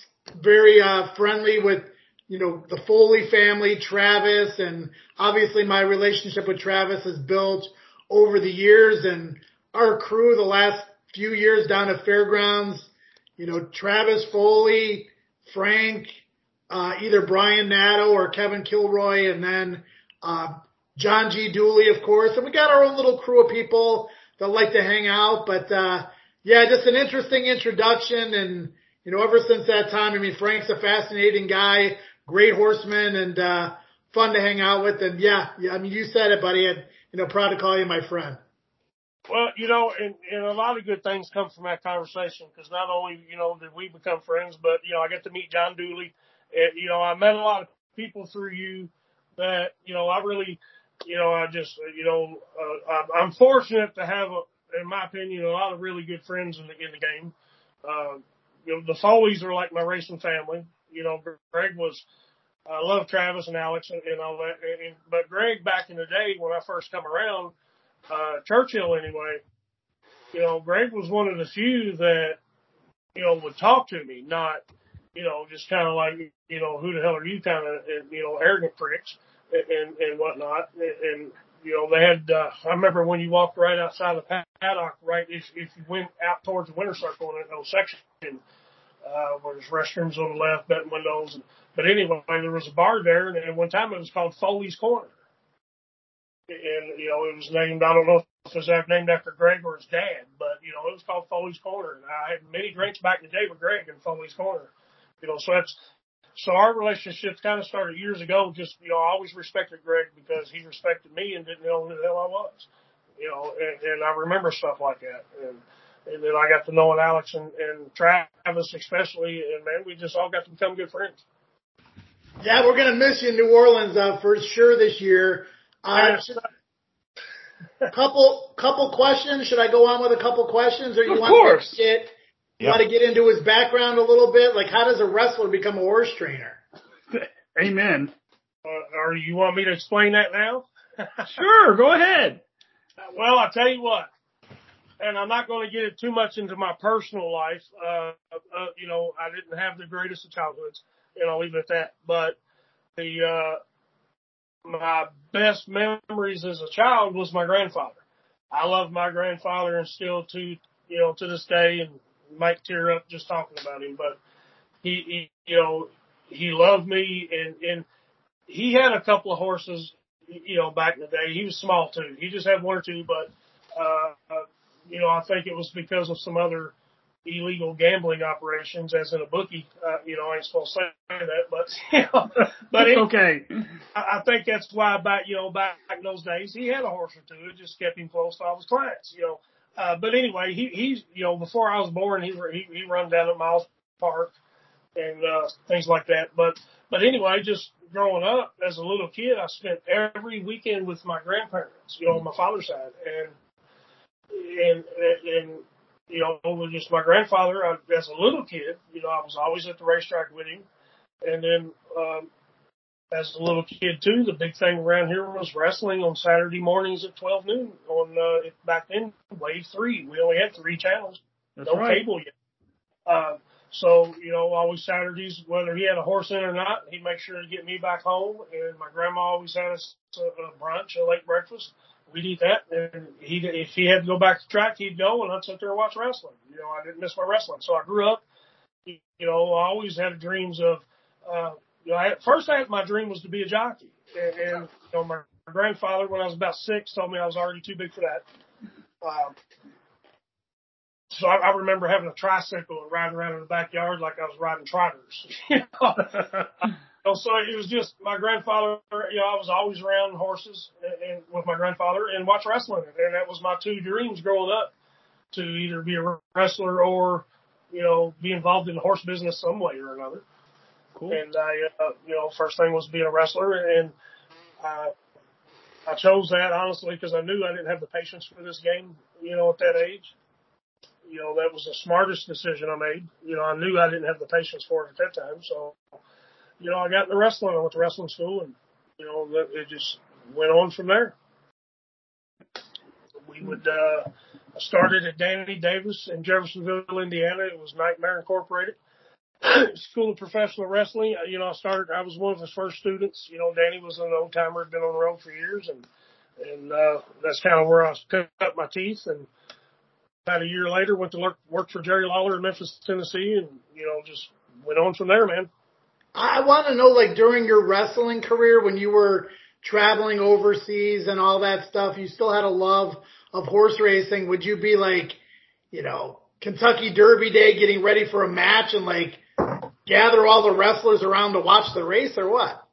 Speaker 7: very uh, friendly with you know the Foley family, Travis, and obviously my relationship with Travis has built over the years, and our crew the last few years down at Fairgrounds, you know, Travis Foley, Frank, uh, either Brian Nato or Kevin Kilroy, and then uh, John G. Dooley, of course, and we got our own little crew of people that like to hang out. But uh, yeah, just an interesting introduction, and you know, ever since that time, I mean, Frank's a fascinating guy, great horseman and uh, fun to hang out with. And yeah, yeah, I mean, you said it, buddy. And, you know, proud to call you my friend.
Speaker 4: Well, you know, and, and a lot of good things come from that conversation because not only, you know, did we become friends, but, you know, I got to meet John Dooley. And, you know, I met a lot of people through you that, you know, I really, you know, I just, you know, uh, I'm fortunate to have, a, in my opinion, a lot of really good friends in the, in the game. Uh, you know, the Foleys are like my racing family. You know, Greg was, I love Travis and Alex and, and all that. And, and, but Greg back in the day when I first come around, uh, Churchill anyway, you know, Greg was one of the few that, you know, would talk to me, not, you know, just kind of like, you know, who the hell are you kind of, you know, arrogant pricks and, and whatnot. And, you know, they had, uh, I remember when you walked right outside the paddock, right, if, if you went out towards the winter circle in that section, uh, where there's restrooms on the left, betting windows. But anyway, there was a bar there, and at one time it was called Foley's Corner and you know it was named. I don't know if it was named after Greg or his dad, but you know it was called Foley's Corner. And I had many drinks back in the day with Greg in Foley's Corner. You know, so that's so our relationship kind of started years ago. Just you know, I always respected Greg because he respected me and didn't know who the hell I was. You know, and, and I remember stuff like that. And and then I got to know Alex and, and Travis especially, and man, we just all got to become good friends.
Speaker 7: Yeah, we're gonna miss you in New Orleans uh, for sure this year. Uh, (laughs) couple couple questions. Should I go on with a couple questions, or you
Speaker 4: of
Speaker 7: want
Speaker 4: course.
Speaker 7: to get yep. want to get into his background a little bit? Like, how does a wrestler become a horse trainer? (laughs)
Speaker 6: Amen.
Speaker 4: Uh, or you want me to explain that now? (laughs)
Speaker 6: sure, go ahead.
Speaker 4: Well, I'll tell you what, and I'm not going to get it too much into my personal life. Uh, uh, you know, I didn't have the greatest of childhoods, and I'll leave it at that. But the uh, my best memories as a child was my grandfather. I love my grandfather and still to, you know, to this day and might tear up just talking about him, but he, he you know, he loved me and, and he had a couple of horses, you know, back in the day. He was small too. He just had one or two, but, uh, you know, I think it was because of some other illegal gambling operations as in a bookie. Uh, you know, I ain't supposed to say that, but (laughs) you know, but it,
Speaker 6: okay.
Speaker 4: I, I think that's why back you know back in those days he had a horse or two. It just kept him close to all his clients. You know, uh, but anyway, he he's you know before I was born he he he run down at Miles Park and uh, things like that. But but anyway, just growing up as a little kid, I spent every weekend with my grandparents. You know, on my father's side and. And, and you know, with just my grandfather, I, as a little kid, you know, I was always at the racetrack with him. And then, um, as a little kid too, the big thing around here was wrestling on Saturday mornings at 12 noon on, uh, back then, wave three. We only had three channels.
Speaker 6: That's
Speaker 4: no
Speaker 6: right.
Speaker 4: cable yet. Uh, so, you know, always Saturdays, whether he had a horse in or not, he'd make sure to get me back home. And my grandma always had us a, a brunch, a late breakfast we'd eat that, and he if he had to go back to track, he'd go, and I'd sit there and watch wrestling. You know, I didn't miss my wrestling, so I grew up. You know, I always had dreams of. Uh, you know, at first, I my dream was to be a jockey, and, and you know, my grandfather, when I was about six, told me I was already too big for that. Um, so I, I remember having a tricycle and riding around in the backyard like I was riding trotters. (laughs) You know? (laughs) so it was just my grandfather. You know, I was always around horses and, and with my grandfather and watch wrestling, and that was my two dreams growing up to either be a wrestler or you know be involved in the horse business some way or another.
Speaker 6: Cool.
Speaker 4: And I, uh, you know, first thing was being a wrestler, and uh, I chose that honestly because I knew I didn't have the patience for this game. You know, at that age, you know, that was the smartest decision I made. You know, I knew I didn't have the patience for it at that time, so you know, I got into wrestling. I went to wrestling school, and you know, it just went on from there. We would uh, started at Danny Davis in Jeffersonville, Indiana. It was Nightmare Incorporated. School of Professional Wrestling. Uh, you know, I started. I was one of his first students. You know, Danny was an old timer, had been on the road for years, and and uh, that's kind of where I cut my teeth. And about a year later, went to work, work for Jerry Lawler in Memphis, Tennessee, and you know, just went on from there, man.
Speaker 7: I want to know, like, during your wrestling career, when you were traveling overseas and all that stuff, you still had a love of horse racing. Would you be like, you know, Kentucky Derby Day getting ready for a match and like gather all the wrestlers around to watch the race or what?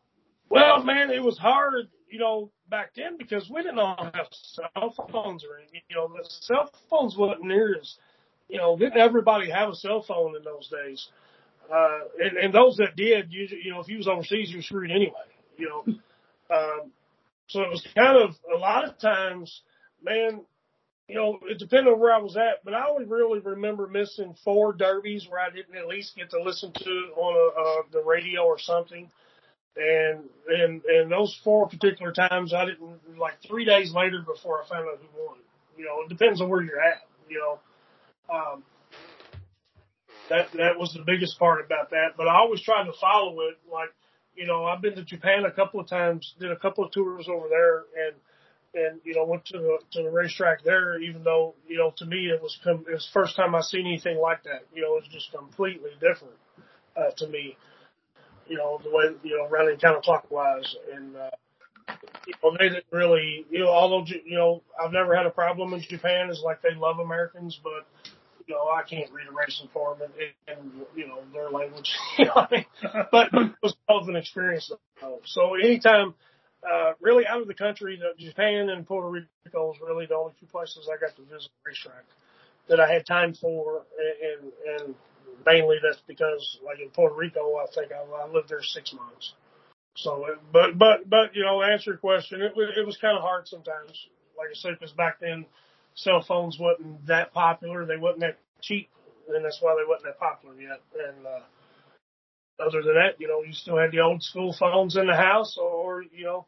Speaker 4: Well, man, it was hard, you know, back then because we didn't all have cell phones or anything. You know, the cell phones wasn't near as, you know, didn't everybody have a cell phone in those days? Uh, and, and those that did, you, you know, if you was overseas, you were screwed anyway, you know. (laughs) Um, so it was kind of a lot of times, man, you know, it depended on where I was at, but I would really remember missing four derbies where I didn't at least get to listen to on a, uh, the radio or something. And, and, and those four particular times I didn't, like three days later before I found out who won. You know, it depends on where you're at, you know. Um, that, that was the biggest part about that, but I always tried to follow it. Like, you know, I've been to Japan a couple of times, did a couple of tours over there and, and you know went to the to the racetrack there. Even though you know to me it was com- it was first time I seen anything like that. You know, it was just completely different uh, to me. You know the way you know running counterclockwise and. Uh, you know, they didn't really, you know, although, you know, I've never had a problem in Japan. Is like they love Americans, but, you know, I can't read a racing form and, and you know, their language. (laughs) But it was both an experience. Though. So anytime, uh, really out of the country, Japan and Puerto Rico was really the only two places I got to visit racetrack that I had time for, and and mainly that's because like in Puerto Rico, I think I, I lived there six months. So, but but but you know, answer your question, it it was kind of hard sometimes. Like I said, because back then, cell phones wasn't that popular, they wasn't that cheap, and that's why they wasn't that popular yet. And uh, other than that, you know, you still had the old school phones in the house, or you know,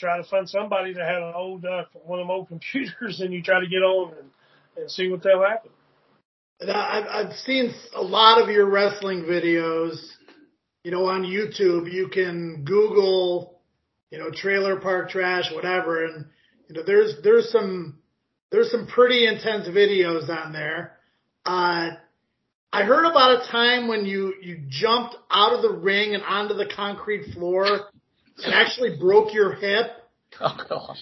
Speaker 4: try to find somebody that had an old uh, one of them old (laughs) computers, and you try to get on and, and see what they'll happen.
Speaker 7: I've I've seen a lot of your wrestling videos. You know, on YouTube, you can Google, you know, trailer park trash, whatever, and you know, there's there's some there's some pretty intense videos on there. Uh, I heard about a time when you you jumped out of the ring and onto the concrete floor and actually broke your hip.
Speaker 2: Oh gosh.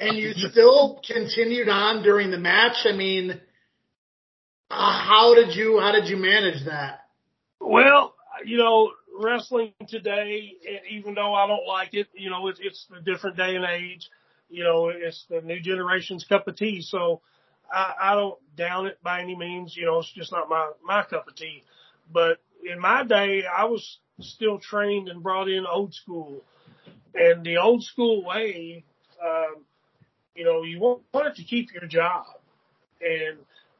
Speaker 7: And you still continued on during the match. I mean, uh, how did you how did you manage that?
Speaker 4: Well, you know, wrestling today, even though I don't like it, you know, it's, it's a different day and age. You know, it's the new generation's cup of tea. So I, I don't down it by any means. You know, it's just not my, my cup of tea. But in my day, I was still trained and brought in old school. And the old school way, um, you know, you wanted to keep your job. And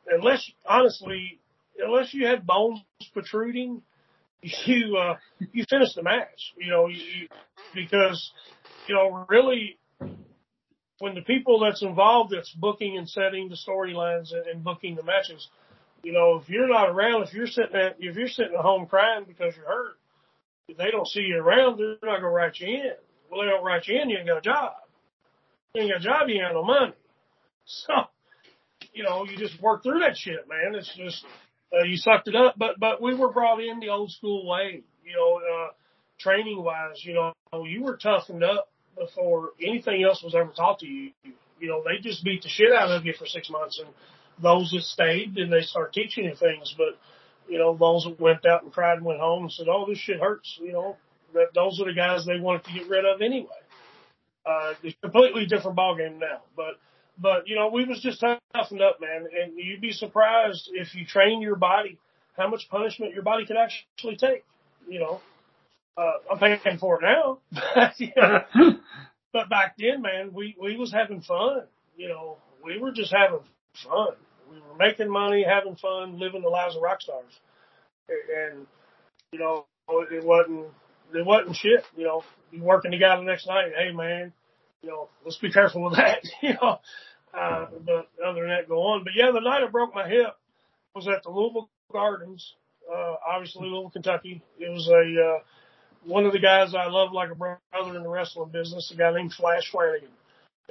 Speaker 4: unless, honestly, unless you had bones protruding, (laughs) you, uh, you finished the match, you know, you, because, you know, really when the people that's involved that's booking and setting the storylines and, and booking the matches, you know, if you're not around, if you're sitting at, if you're sitting at home crying because you're hurt, if they don't see you around, they're not going to write you in. Well, they don't write you in, you ain't got a job. You ain't got a job, you ain't got no money. So, you know, you just work through that shit, man. It's just, uh, you sucked it up, but, but we were brought in the old school way, you know, uh, training wise, you know, you were toughened up before anything else was ever taught to you. You know, they just beat the shit out of you for six months and those that stayed, then they start teaching you things. But, you know, those that went out and cried and went home and said, oh, this shit hurts, you know, that those are the guys they wanted to get rid of anyway. Uh, it's a completely different ballgame now, but, but, you know, we was just toughened up, man. And you'd be surprised if you train your body, how much punishment your body can actually take, you know. Uh, I'm paying for it now, (laughs) but, you know, (laughs) but back then, man, we, we was having fun, you know, we were just having fun. We were making money, having fun, living the lives of rock stars. And, you know, it wasn't, it wasn't shit, you know, you working together the next night, hey man, you know, let's be careful with that, (laughs) you know. Uh, but other than that, go on. But yeah, the night I broke my hip was at the Louisville Gardens, uh, obviously Louisville, Kentucky. It was a, uh, one of the guys I love like a brother in the wrestling business, a guy named Flash Flanagan.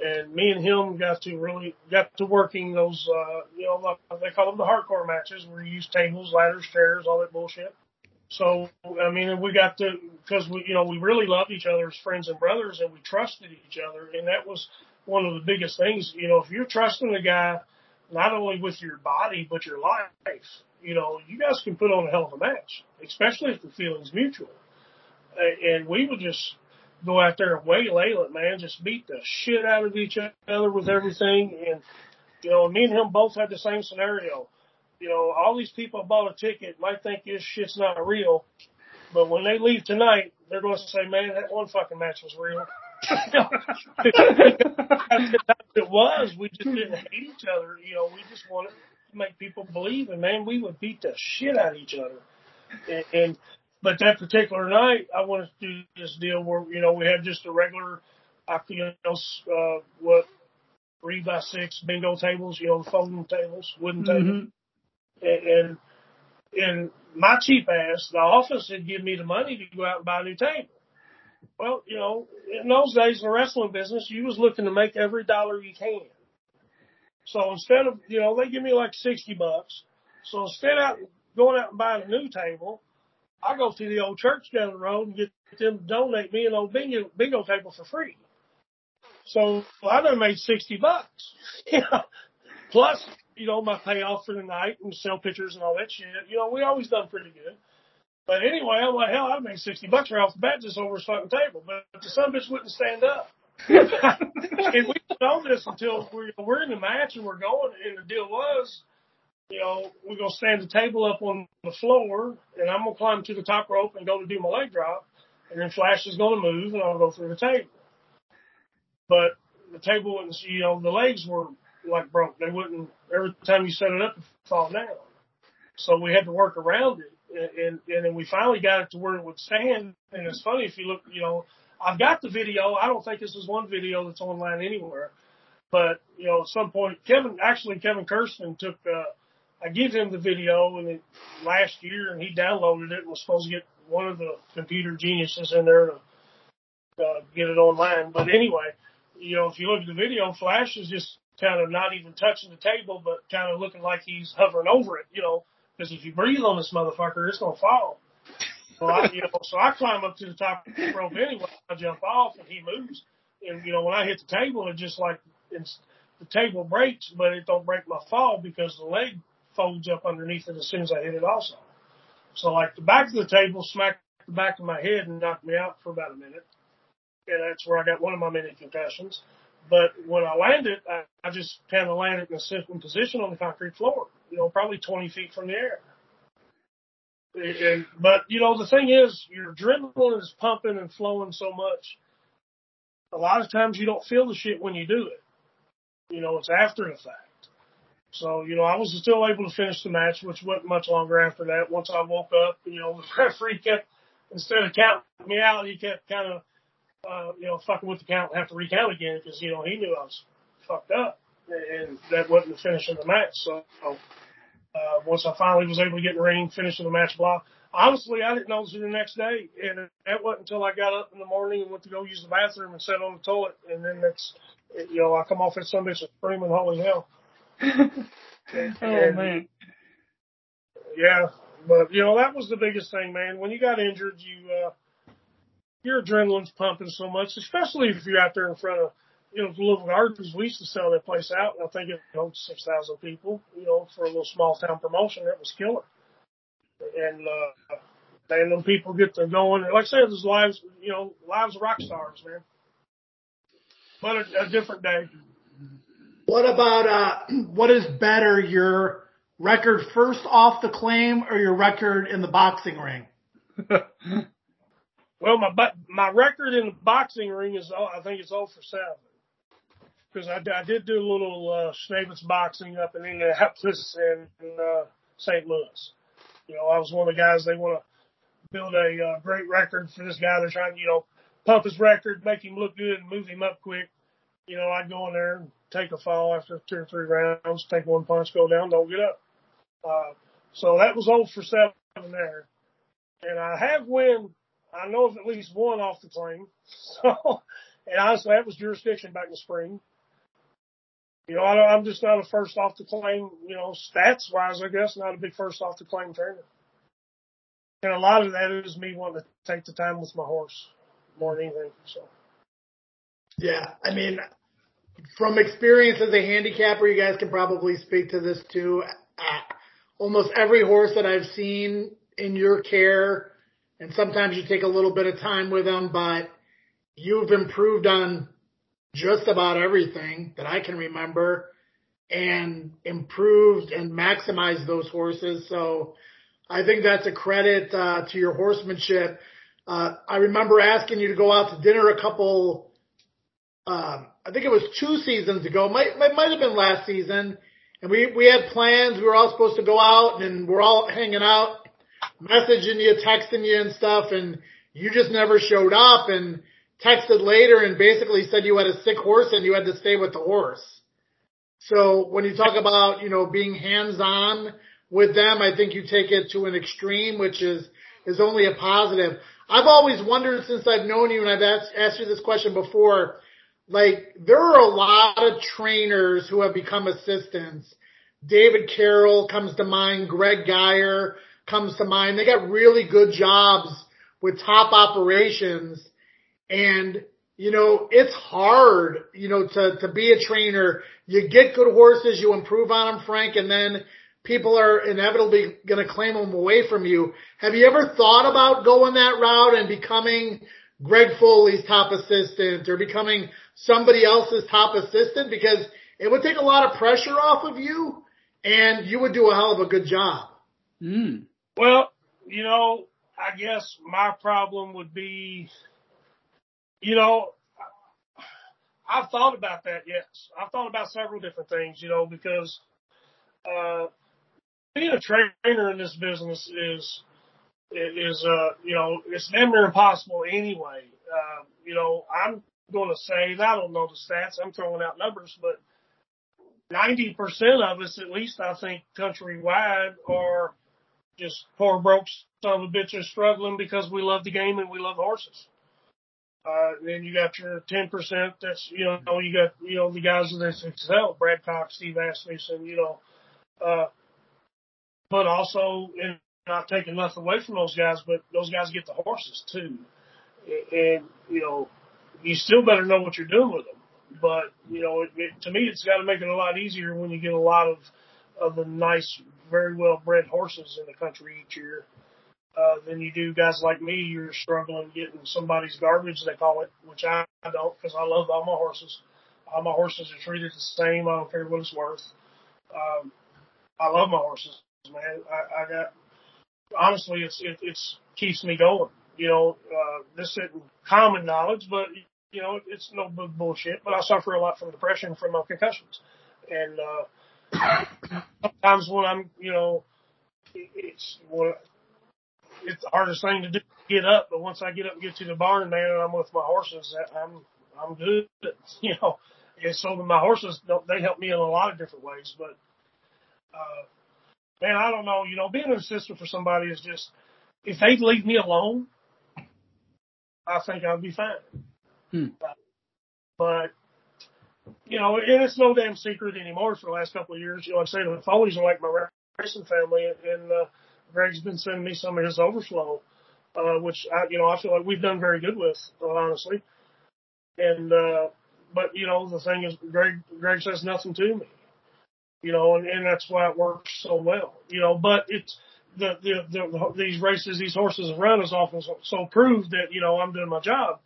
Speaker 4: And me and him got to really, got to working those, uh, you know, they call them the hardcore matches where you use tables, ladders, chairs, all that bullshit. So, I mean, we got to, cause we, you know, we really loved each other as friends and brothers and we trusted each other. And that was one of the biggest things, you know, if you're trusting a guy not only with your body but your life. You know, you guys can put on a hell of a match, especially if the feeling's mutual. And we would just go out there and waylay it, man, just beat the shit out of each other with everything. And you know, me and him both had the same scenario. You know, all these people bought a ticket might think this shit's not real, but when they leave tonight, they're going to say, "Man, that one fucking match was real." it was. We just didn't hate each other. You know, we just wanted to make people believe, and man, we would beat the shit out of each other. And, and but that particular night, I wanted to do this deal where you know we had just a regular, you know, uh, what three by six bingo tables, you know, folding tables, wooden tables, mm-hmm. and, and and my cheap ass, the office had given me the money to go out and buy a new table. Well, you know, in those days in the wrestling business, you was looking to make every dollar you can. So instead of, you know, they give me like 60 bucks. So instead of going out and buying a new table, I go to the old church down the road and get them to donate me an old bingo, bingo table for free. So I done made 60 bucks. (laughs) You know, plus, you know, my payoff for the night and sell pictures and all that shit. You know, we always done pretty good. But anyway, I'm like, hell, I made 60 bucks right off the bat just over a fucking table. But the son bitch wouldn't stand up. (laughs) and we didn't know this until we're, we're in the match and we're going. And the deal was, you know, we're going to stand the table up on the floor and I'm going to climb to the top rope and go to do my leg drop. And then Flash is going to move and I'll go through the table. But the table wouldn't, you know, the legs were like broke. They wouldn't, every time you set it up, it fall down. So we had to work around it and and then we finally got it to where it would stand. And it's funny if you look, you know, I've got the video. I don't think this is one video that's online anywhere, but you know, at some point, Kevin actually Kevin Kerstein took. uh I gave him the video and it, last year, and he downloaded it and was supposed to get one of the computer geniuses in there to uh, get it online. But anyway, you know, if you look at the video, Flash is just kind of not even touching the table, but kind of looking like he's hovering over it, you know, because if you breathe on this motherfucker, it's gonna fall. So I, you know, so I climb up to the top of the rope anyway. I jump off and he moves, and you know when I hit the table, it just like it's the table breaks, but it don't break my fall because the leg folds up underneath it as soon as I hit it also. So like the back of the table smacked the back of my head and knocked me out for about a minute. And that's where I got one of my many concussions. But when I landed, I, I just kind of landed in a sitting position on the concrete floor you know, probably 20 feet from the air. And, but you know, the thing is, your adrenaline is pumping and flowing so much. A lot of times you don't feel the shit when you do it. You know, it's after the fact. So, you know, I was still able to finish the match, which wasn't much longer after that. Once I woke up, you know, (laughs) the referee kept, instead of counting me out, he kept kind of, uh, you know, fucking with the count and have to recount again because, you know, he knew I was fucked up and that wasn't the finish of the match. So, uh, once I finally was able to get in the ring, finishing the match blah. Honestly, I didn't know until the next day, and that wasn't until I got up in the morning and went to go use the bathroom and sat on the toilet, and then that's, you know, I come off that Sunday screaming, "Holy hell!" (laughs)
Speaker 6: and, oh man.
Speaker 4: Yeah, but you know that was the biggest thing, man. When you got injured, you uh, your adrenaline's pumping so much, especially if you're out there in front of you know, the Louisville gardens, we used to sell that place out, and I think it held 6,000 people, you know, for a little small town promotion. That was killer. And, uh, and them people get to going. Like I said, there's lives, you know, lives of rock stars, man. But a, a different day.
Speaker 7: What about, uh, (clears throat) what is better, your record first off the claim or your record in the boxing ring? (laughs)
Speaker 4: well, my, my record in the boxing ring is, oh, I think it's 0 for 7 because I, I did do a little uh, Schneebitz boxing up in Indianapolis and in uh, St. Louis. You know, I was one of the guys they want to build a uh, great record for this guy. They're trying to, you know, pump his record, make him look good, and move him up quick. You know, I'd go in there and take a fall after two or three rounds, take one punch, go down, don't get up. Uh, so that was old for seven there. And I have win, I know of at least one off the claim. (laughs) So, and honestly, that was jurisdiction back in the spring. You know, I, I'm just not a first off the claim, you know, stats wise, I guess, not a big first off the claim trainer. And a lot of that is me wanting to take the time with my horse more than anything. So.
Speaker 7: Yeah, I mean, from experience as a handicapper, you guys can probably speak to this too. Uh, almost every horse that I've seen in your care, and sometimes you take a little bit of time with them, but you've improved on just about everything that I can remember and improved and maximized those horses. So I think that's a credit uh, to your horsemanship. Uh, I remember asking you to go out to dinner a couple, um, I think it was two seasons ago, might, might, might have been last season. And we, we had plans. We were all supposed to go out and we're all hanging out, messaging you, texting you and stuff. And you just never showed up and texted later and basically said you had a sick horse and you had to stay with the horse. So when you talk about, you know, being hands on with them, I think you take it to an extreme, which is, is only a positive. I've always wondered since I've known you and I've asked, asked you this question before, like there are a lot of trainers who have become assistants. David Carroll comes to mind, Greg Geyer comes to mind. They got really good jobs with top operations and you know, it's hard, you know, to, to be a trainer. You get good horses, you improve on them, Frank, and then people are inevitably going to claim them away from you. Have you ever thought about going that route and becoming Greg Foley's top assistant or becoming somebody else's top assistant? Because it would take a lot of pressure off of you and you would do a hell of a good job.
Speaker 6: Mm.
Speaker 4: Well, you know, I guess my problem would be you know, I've thought about that. Yes, I've thought about several different things. You know, because uh, being a trainer in this business is is uh you know it's never impossible anyway. Uh, you know, I'm going to say I don't know the stats. I'm throwing out numbers, but ninety percent of us, at least, I think, countrywide, are just poor broke son of a bitches struggling because we love the game and we love horses. Uh, then you got your 10% that's, you know, you got, you know, the guys that excel, Brad Cox, Steve Asmussen, you know, uh, but also, and not taking nothing away from those guys, but those guys get the horses too. And, you know, you still better know what you're doing with them. But, you know, it, it, to me, it's got to make it a lot easier when you get a lot of, of the nice, very well bred horses in the country each year uh, than you do guys like me. You're struggling getting somebody's garbage, they call it, which I, don't because I love all my horses. All my horses are treated the same. I don't care what it's worth. Um, I love my horses, man. I, I got honestly, it's it it's keeps me going. You know, uh, this isn't common knowledge, but you know, it's no bullshit. But I suffer a lot from depression from my concussions, and uh, sometimes when I'm, you know, it's when it's the hardest thing to do get up, but once I get up and get to the barn, man, and I'm with my horses, I'm I'm good. (laughs) You know, and so my horses they help me in a lot of different ways. But uh, man, I don't know. You know, being an assistant for somebody is just if they'd leave me alone, I think I'd be fine.
Speaker 6: Hmm.
Speaker 4: But you know, and it's no damn secret anymore for the last couple of years. You know, I say the Foley's are like my racing family, and uh, Greg's been sending me some of his overflow, uh, which I, you know, I feel like we've done very good with, honestly. And, uh, but you know, the thing is, Greg, Greg says nothing to me, you know, and, and that's why it works so well, you know, but it's, the, the, the, these races, these horses run as often so, so prove that, you know, I'm doing my job.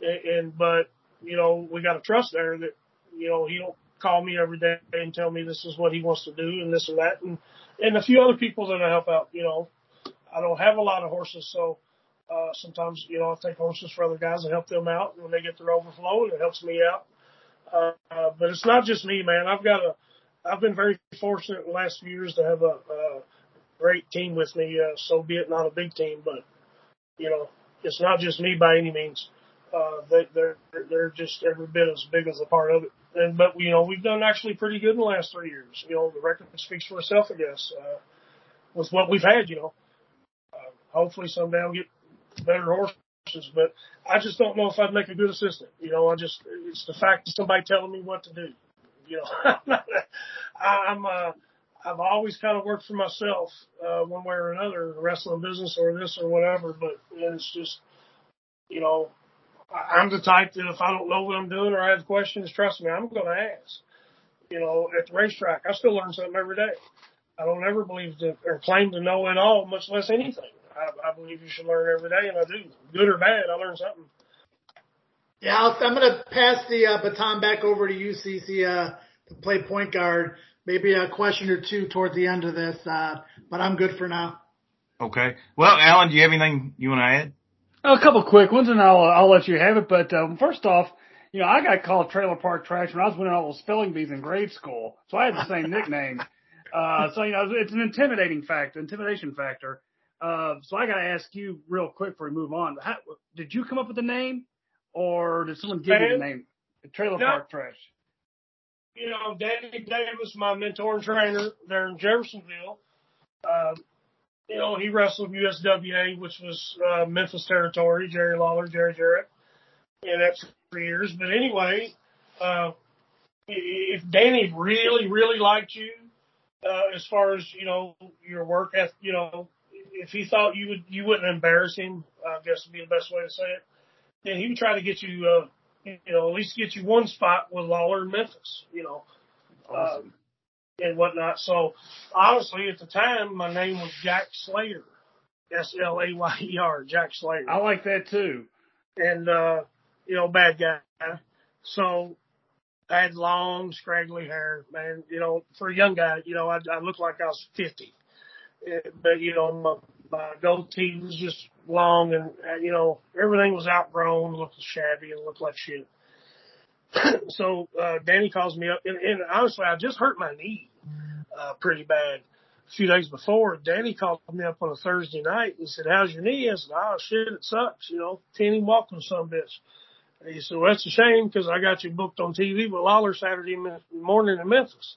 Speaker 4: And, and but, you know, we got to trust there that, you know, he don't call me every day and tell me this is what he wants to do and this and that. And, and a few other people that I help out. You know, I don't have a lot of horses, so uh, sometimes you know I take horses for other guys and help them out when they get their overflow, and it helps me out. Uh, uh, but it's not just me, man. I've got a, I've been very fortunate in the last few years to have a, a great team with me. Uh, so be it not a big team, but you know, it's not just me by any means. Uh, they, they're they're just every bit as big as a part of it and but you know we've done actually pretty good in the last three years. You know the record speaks for itself, I guess, uh, with what we've had. You know, uh, hopefully someday I'll get better horses, but I just don't know if I'd make a good assistant. You know, I just it's the fact of somebody telling me what to do. You know, (laughs) I'm uh, I've always kind of worked for myself uh, one way or another, wrestling business or this or whatever. But it's just you know I'm the type that if I don't know what I'm doing or I have questions, trust me, I'm going to ask. You know, at the racetrack, I still learn something every day. I don't ever believe to or claim to know it all, much less anything. I, I believe you should learn every day, and I do. Good or bad, I learn something.
Speaker 7: Yeah, I'll, I'm going to pass the uh, baton back over to you, CC, uh, to play point guard. Maybe a question or two toward the end of this, uh, but I'm good for now.
Speaker 5: Okay. Well, Alan, do you have anything you want to add?
Speaker 6: A couple quick ones, and I'll I'll let you have it. But um, first off, you know, I got called trailer park trash when I was winning all those spelling bees in grade school, so I had the same nickname. (laughs) Uh, so you know, it's an intimidating factor, intimidation factor. Uh, so I got to ask you real quick before we move on. How, did you come up with the name, or did someone give you the name? Trailer
Speaker 4: No.
Speaker 6: park trash.
Speaker 4: you know, Danny Davis, my mentor and trainer there in Jeffersonville. Uh, you know, he wrestled USWA, which was uh, Memphis territory. Jerry Lawler, Jerry Jarrett, and that's for years. But anyway, uh, if Danny really, really liked you, uh, as far as you know your work you know, if he thought you would you wouldn't embarrass him, I guess would be the best way to say it. Then he would try to get you, uh, you know, at least get you one spot with Lawler in Memphis. You know,
Speaker 6: Awesome.
Speaker 4: And whatnot. So honestly, at the time, my name was Jack Slayer, S L A Y E R, Jack Slayer,
Speaker 6: I like that too.
Speaker 4: and uh, you know, bad guy. So I had long, scraggly hair, man. You know, for a young guy, you know, I, I looked like I was fifty, Uh, but you know, my, my goatee was just long, and uh, you know, everything was outgrown, looked shabby, and looked like shit. (coughs) so uh, Danny calls me up, and, and honestly, I just hurt my knee uh, pretty bad a few days before. Danny called me up on a Thursday night. He said, "How's your knee?" I said, "Oh shit, it sucks. You know, can't even walk on some bitch." And he said, "Well, that's a shame because I got you booked on TV with Lawler Saturday morning in Memphis."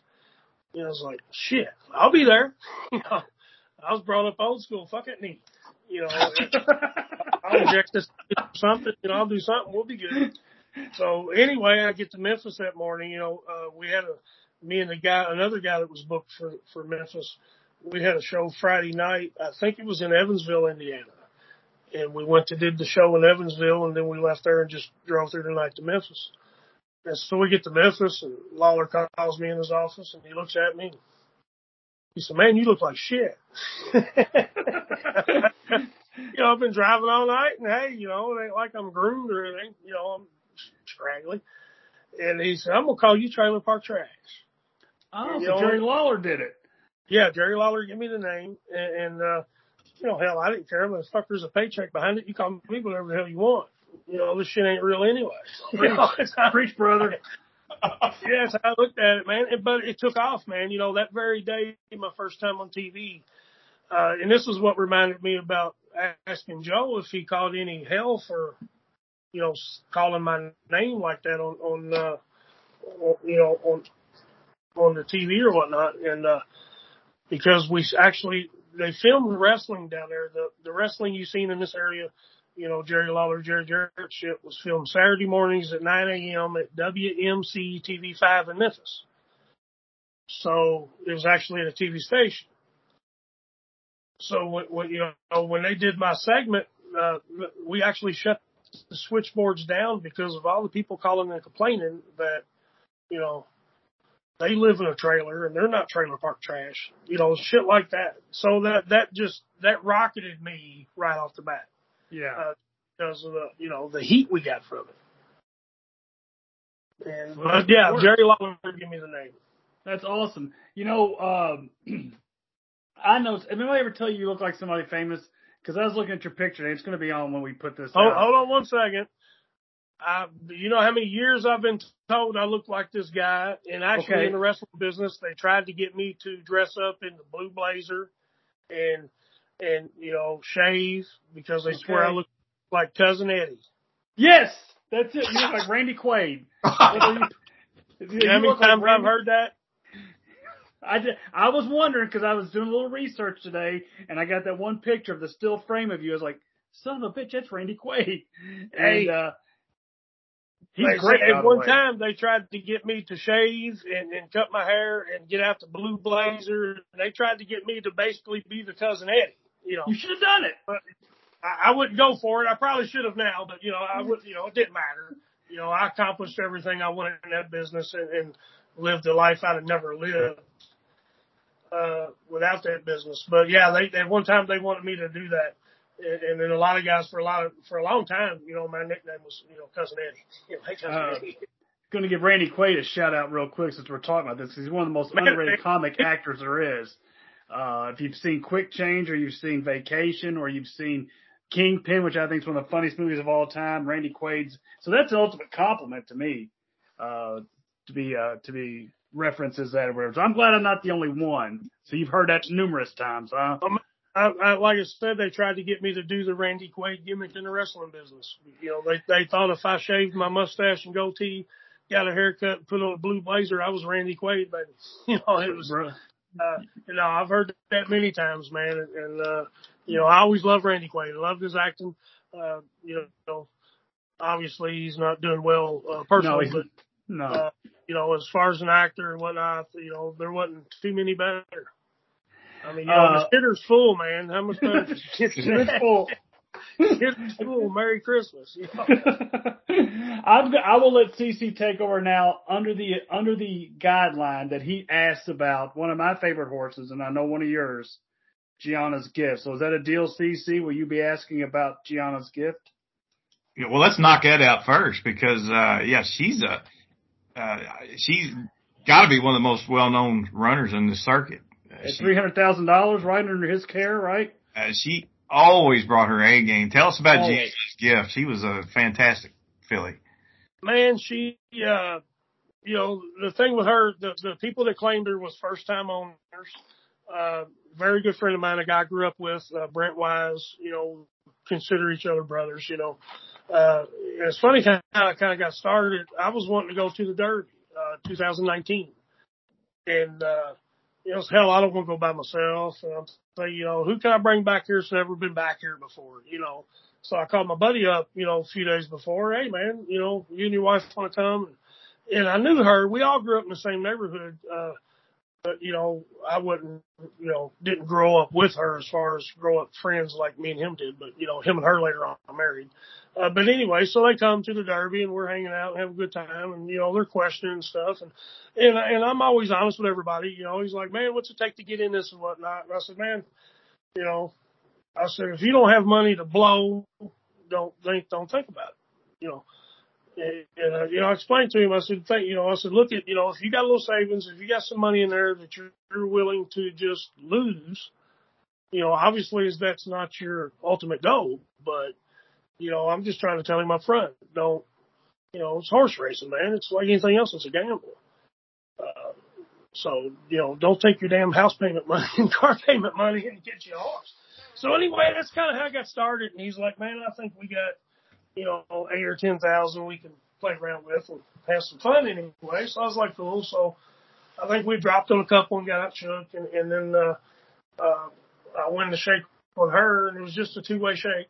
Speaker 4: Know, I was like, "Shit, I'll be there." (laughs) You know, I was brought up old school. Fuck it, knee. You know, (laughs) I'll inject this something. You know, I'll do something. We'll be good. So anyway, I get to Memphis that morning. You know, uh, we had a me and the guy, another guy that was booked for for Memphis. We had a show Friday night. I think it was in Evansville, Indiana, and we went to did the show in Evansville, and then we left there and just drove through the night to Memphis. And so we get to Memphis, and Lawler calls me in his office, and he looks at me. He said, "Man, you look like shit." (laughs) you know, I've been driving all night, and hey, you know, it ain't like I'm groomed or anything. You know, I'm scraggly. And he said, "I'm gonna call you Trailer Park Trash."
Speaker 6: Oh, so Jerry Lawler did it.
Speaker 4: Yeah, Jerry Lawler, give me the name, and, and uh, you know, hell, I didn't care. But fuck, there's a paycheck behind it. You call me whatever the hell you want. You know, this shit ain't real anyway. You know, how-
Speaker 6: Preach, brother. (laughs)
Speaker 4: how I looked at it, man. But it took off, man. You know, that very day, my first time on TV, uh, and this is what reminded me about asking Joe if he caught any hell for, you know, calling my name like that on, on, uh, on you know, on, on the TV or whatnot. And, uh, because we actually, they filmed wrestling down there. The, the wrestling you've seen in this area, you know, Jerry Lawler, Jerry Jarrett shit was filmed Saturday mornings at 9 a.m. at WMC TV5 in Memphis. So it was actually at a TV station. So when, when you know when they did my segment, uh, we actually shut the switchboards down because of all the people calling and complaining that you know they live in a trailer and they're not trailer park trash, you know, shit like that. So that that just that rocketed me right off the bat
Speaker 6: Yeah.
Speaker 4: uh, because of the you know the heat we got from it. And
Speaker 6: Well,
Speaker 4: but yeah. Jerry Lawler give me the name.
Speaker 6: That's awesome. You know, um, (clears throat) I know. Did anybody ever tell you you look like somebody famous? Because I was looking at your picture. and It's going to be on when we put this
Speaker 4: Hold,
Speaker 6: out.
Speaker 4: hold on one second. I, you know how many years I've been told I look like this guy, and actually
Speaker 6: Okay.
Speaker 4: in the wrestling business, they tried to get me to dress up in the blue blazer, and and you know shave because they swear I look like cousin Eddie.
Speaker 6: Yes, that's it. You look like Randy Quaid. (laughs) You
Speaker 4: You know how many
Speaker 6: like
Speaker 4: times I've heard that?
Speaker 6: I, did, I was wondering because I was doing a little research today, and I got that one picture of the still frame of you. I was like, "Son of a bitch, that's Randy Quaid."
Speaker 4: Hey.
Speaker 6: And uh, he's
Speaker 4: They
Speaker 6: great.
Speaker 4: At one
Speaker 6: way.
Speaker 4: time, they tried to get me to shave and, and cut my hair and get out the blue blazer. They tried to get me to basically be the cousin Eddie. You know,
Speaker 6: you should have done it.
Speaker 4: I, I wouldn't go for it. I probably should have now, but you know, I would. You know, it didn't matter. You know, I accomplished everything I wanted in that business and, and lived a life I'd have never lived uh, without that business. But yeah, they at one time they wanted me to do that. And, and then a lot of guys for a lot of for a long time, you know, my nickname was you know cousin Eddie. (laughs) You know, hey, cousin
Speaker 6: Uh,
Speaker 4: Eddie.
Speaker 6: Going to give Randy Quaid a shout out real quick since we're talking about this. He's one of the most underrated comic actors there is. Uh, if you've seen Quick Change or you've seen Vacation or you've seen Kingpin, which I think is one of the funniest movies of all time, Randy Quaid's. So that's the ultimate compliment to me, uh, to be, uh, to be referenced as that or whatever. So I'm glad I'm not the only one. So you've heard that numerous times, huh?
Speaker 4: I, I, like I said, they tried to get me to do the Randy Quaid gimmick in the wrestling business. You know, they they thought if I shaved my mustache and goatee, got a haircut, and put on a blue blazer, I was Randy Quaid, baby. (laughs) You know, it was. Uh, you know, I've heard that many times, man, and, and uh, you know, I always loved Randy Quaid. I loved his acting. Uh, you know, obviously he's not doing well uh, personally,
Speaker 6: he's,
Speaker 4: but
Speaker 6: no.
Speaker 4: uh, you know, as far as an actor and whatnot, you know, there wasn't too many better. I mean, you know,
Speaker 6: Uh,
Speaker 4: the shitter's full, man. How much better?
Speaker 6: Shitter's (laughs) full.
Speaker 4: Shitter's full. Merry Christmas. (laughs) You know?
Speaker 6: I'm, go- I will let CC take over now under the under the guideline that he asked about one of my favorite horses, and I know one of yours, Gianna's gift. So is that a deal, CC? Will you be asking about Gianna's gift?
Speaker 5: Yeah, well, let's knock that out first because, uh, yeah, she's a, uh, she's got to be one of the most well-known runners in the circuit. Uh,
Speaker 6: At three hundred thousand dollars, right under his care, right?
Speaker 5: uh, she always brought her A game. Tell us about
Speaker 6: Always.
Speaker 5: Gift. She was a fantastic filly.
Speaker 4: man, she, uh, you know, the thing with her, the, the people that claimed her was first time owners. Uh, very good friend of mine, a guy I grew up with, uh, Brent Wise, you know, consider each other brothers, you know. Uh, it's funny how I kind of got started. I was wanting to go to the Derby, uh, 2019. And, uh, you know, hell, I don't want to go by myself. And I'm saying, you know, who can I bring back here that's never been back here before, you know? So I called my buddy up, you know, a few days before. Hey, man, you know, you and your wife want to come? And I knew her. We all grew up in the same neighborhood. Uh, you know, I wouldn't, you know, didn't grow up with her as far as grow up friends like me and him did. But you know, him and her later on married. Uh, but anyway, so they come to the Derby and we're hanging out and have a good time and, you know, they're questioning stuff and, and, and I'm always honest with everybody, you know, he's like, man, what's it take to get in this and whatnot? And I said, man, you know, I said, if you don't have money to blow, don't think, don't think about it, you know. And, uh, you know, I explained to him, I said, think, you know, I said, look at, you know, if you got a little savings, if you got some money in there that you're, you're willing to just lose, you know, obviously that's not your ultimate goal, but, you know, I'm just trying to tell him up front, don't, you know, it's horse racing, man. It's like anything else. It's a gamble. Uh, so, you know, don't take your damn house payment (laughs) money and car payment money and get you a horse. So anyway, that's kind of how I got started. And he's like, man, I think we got, you know, eight or ten thousand we can play around with and have some fun anyway. So I was like, cool. So I think we dropped on a couple and got shook, and, and then uh, uh, I went to shake with her, and it was just a two way shake.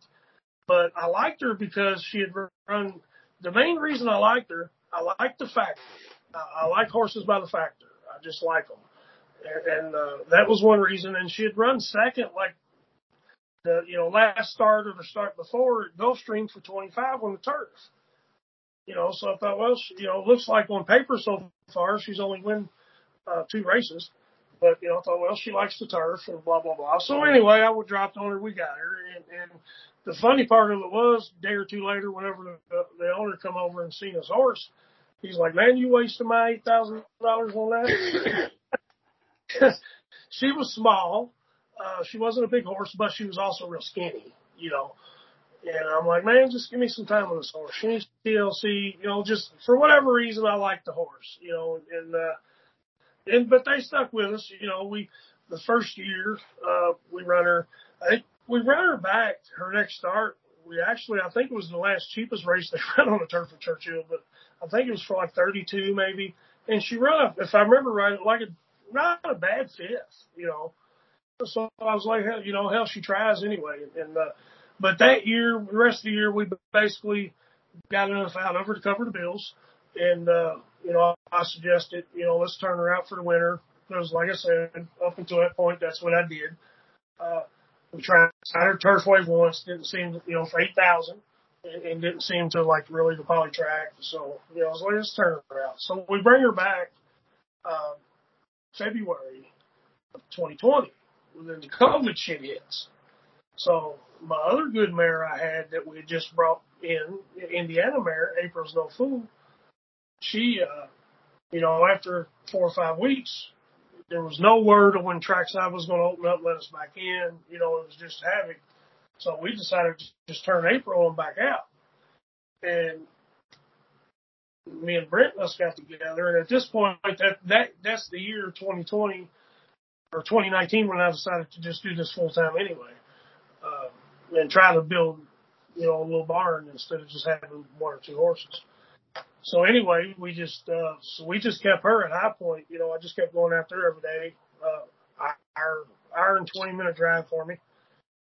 Speaker 4: But I liked her because she had run. The main reason I liked her, I liked the factor. I, I like horses by the factor. I just like them, and, and uh, that was one reason. And she had run second, like the you know last start or the start before Gulfstream for 25 on the turf. You know, so I thought, well, she, you know, looks like on paper so far she's only win uh, two races. But, you know, I thought, well, she likes the turf and blah, blah, blah. So anyway, I would dropped on her. We got her. And, and the funny part of it was day or two later, whenever the, the owner come over and seen his horse, he's like, man, you wasted my $8,000 on that. (laughs) she was small. Uh, she wasn't a big horse, but she was also real skinny, you know. And I'm like, man, just give me some time on this horse. She needs TLC, you know, just for whatever reason, I like the horse, you know, and, uh, and, but they stuck with us, you know, we, the first year, uh, we run her, I think we ran her back her next start. We actually, I think it was the last cheapest race they (laughs) ran on the turf at Churchill, but I think it was for like 32 maybe. And she ran, if I remember right, like a, not a bad fifth, you know. So I was like, hell, you know, hell, she tries anyway. And, uh, but that year, the rest of the year, we basically got enough out of her to cover the bills. And, uh, you know, I suggested, you know, let's turn her out for the winter. Because like I said, up until that point, that's what I did. Uh, we tried her Turfway once, didn't seem you know, for 8,000 and, and didn't seem to like really the poly track. So, you know, I was like, let's turn her out. So we bring her back, uh, February of 2020. And then the COVID shit hits. So my other good mare I had that we had just brought in, Indiana mare, April's No Fool, she, uh, you know, after four or five weeks, there was no word of when trackside was going to open up, let us back in. You know, it was just havoc. So we decided to just turn April and back out. And me and Brent us got together. And at this point, that, that, that's the year 2020 or 2019 when I decided to just do this full time anyway. Um, and try to build, you know, a little barn instead of just having one or two horses. So anyway, we just uh, so we just kept her at High Point. You know, I just kept going after her every day. Uh, hour hour and twenty minute drive for me,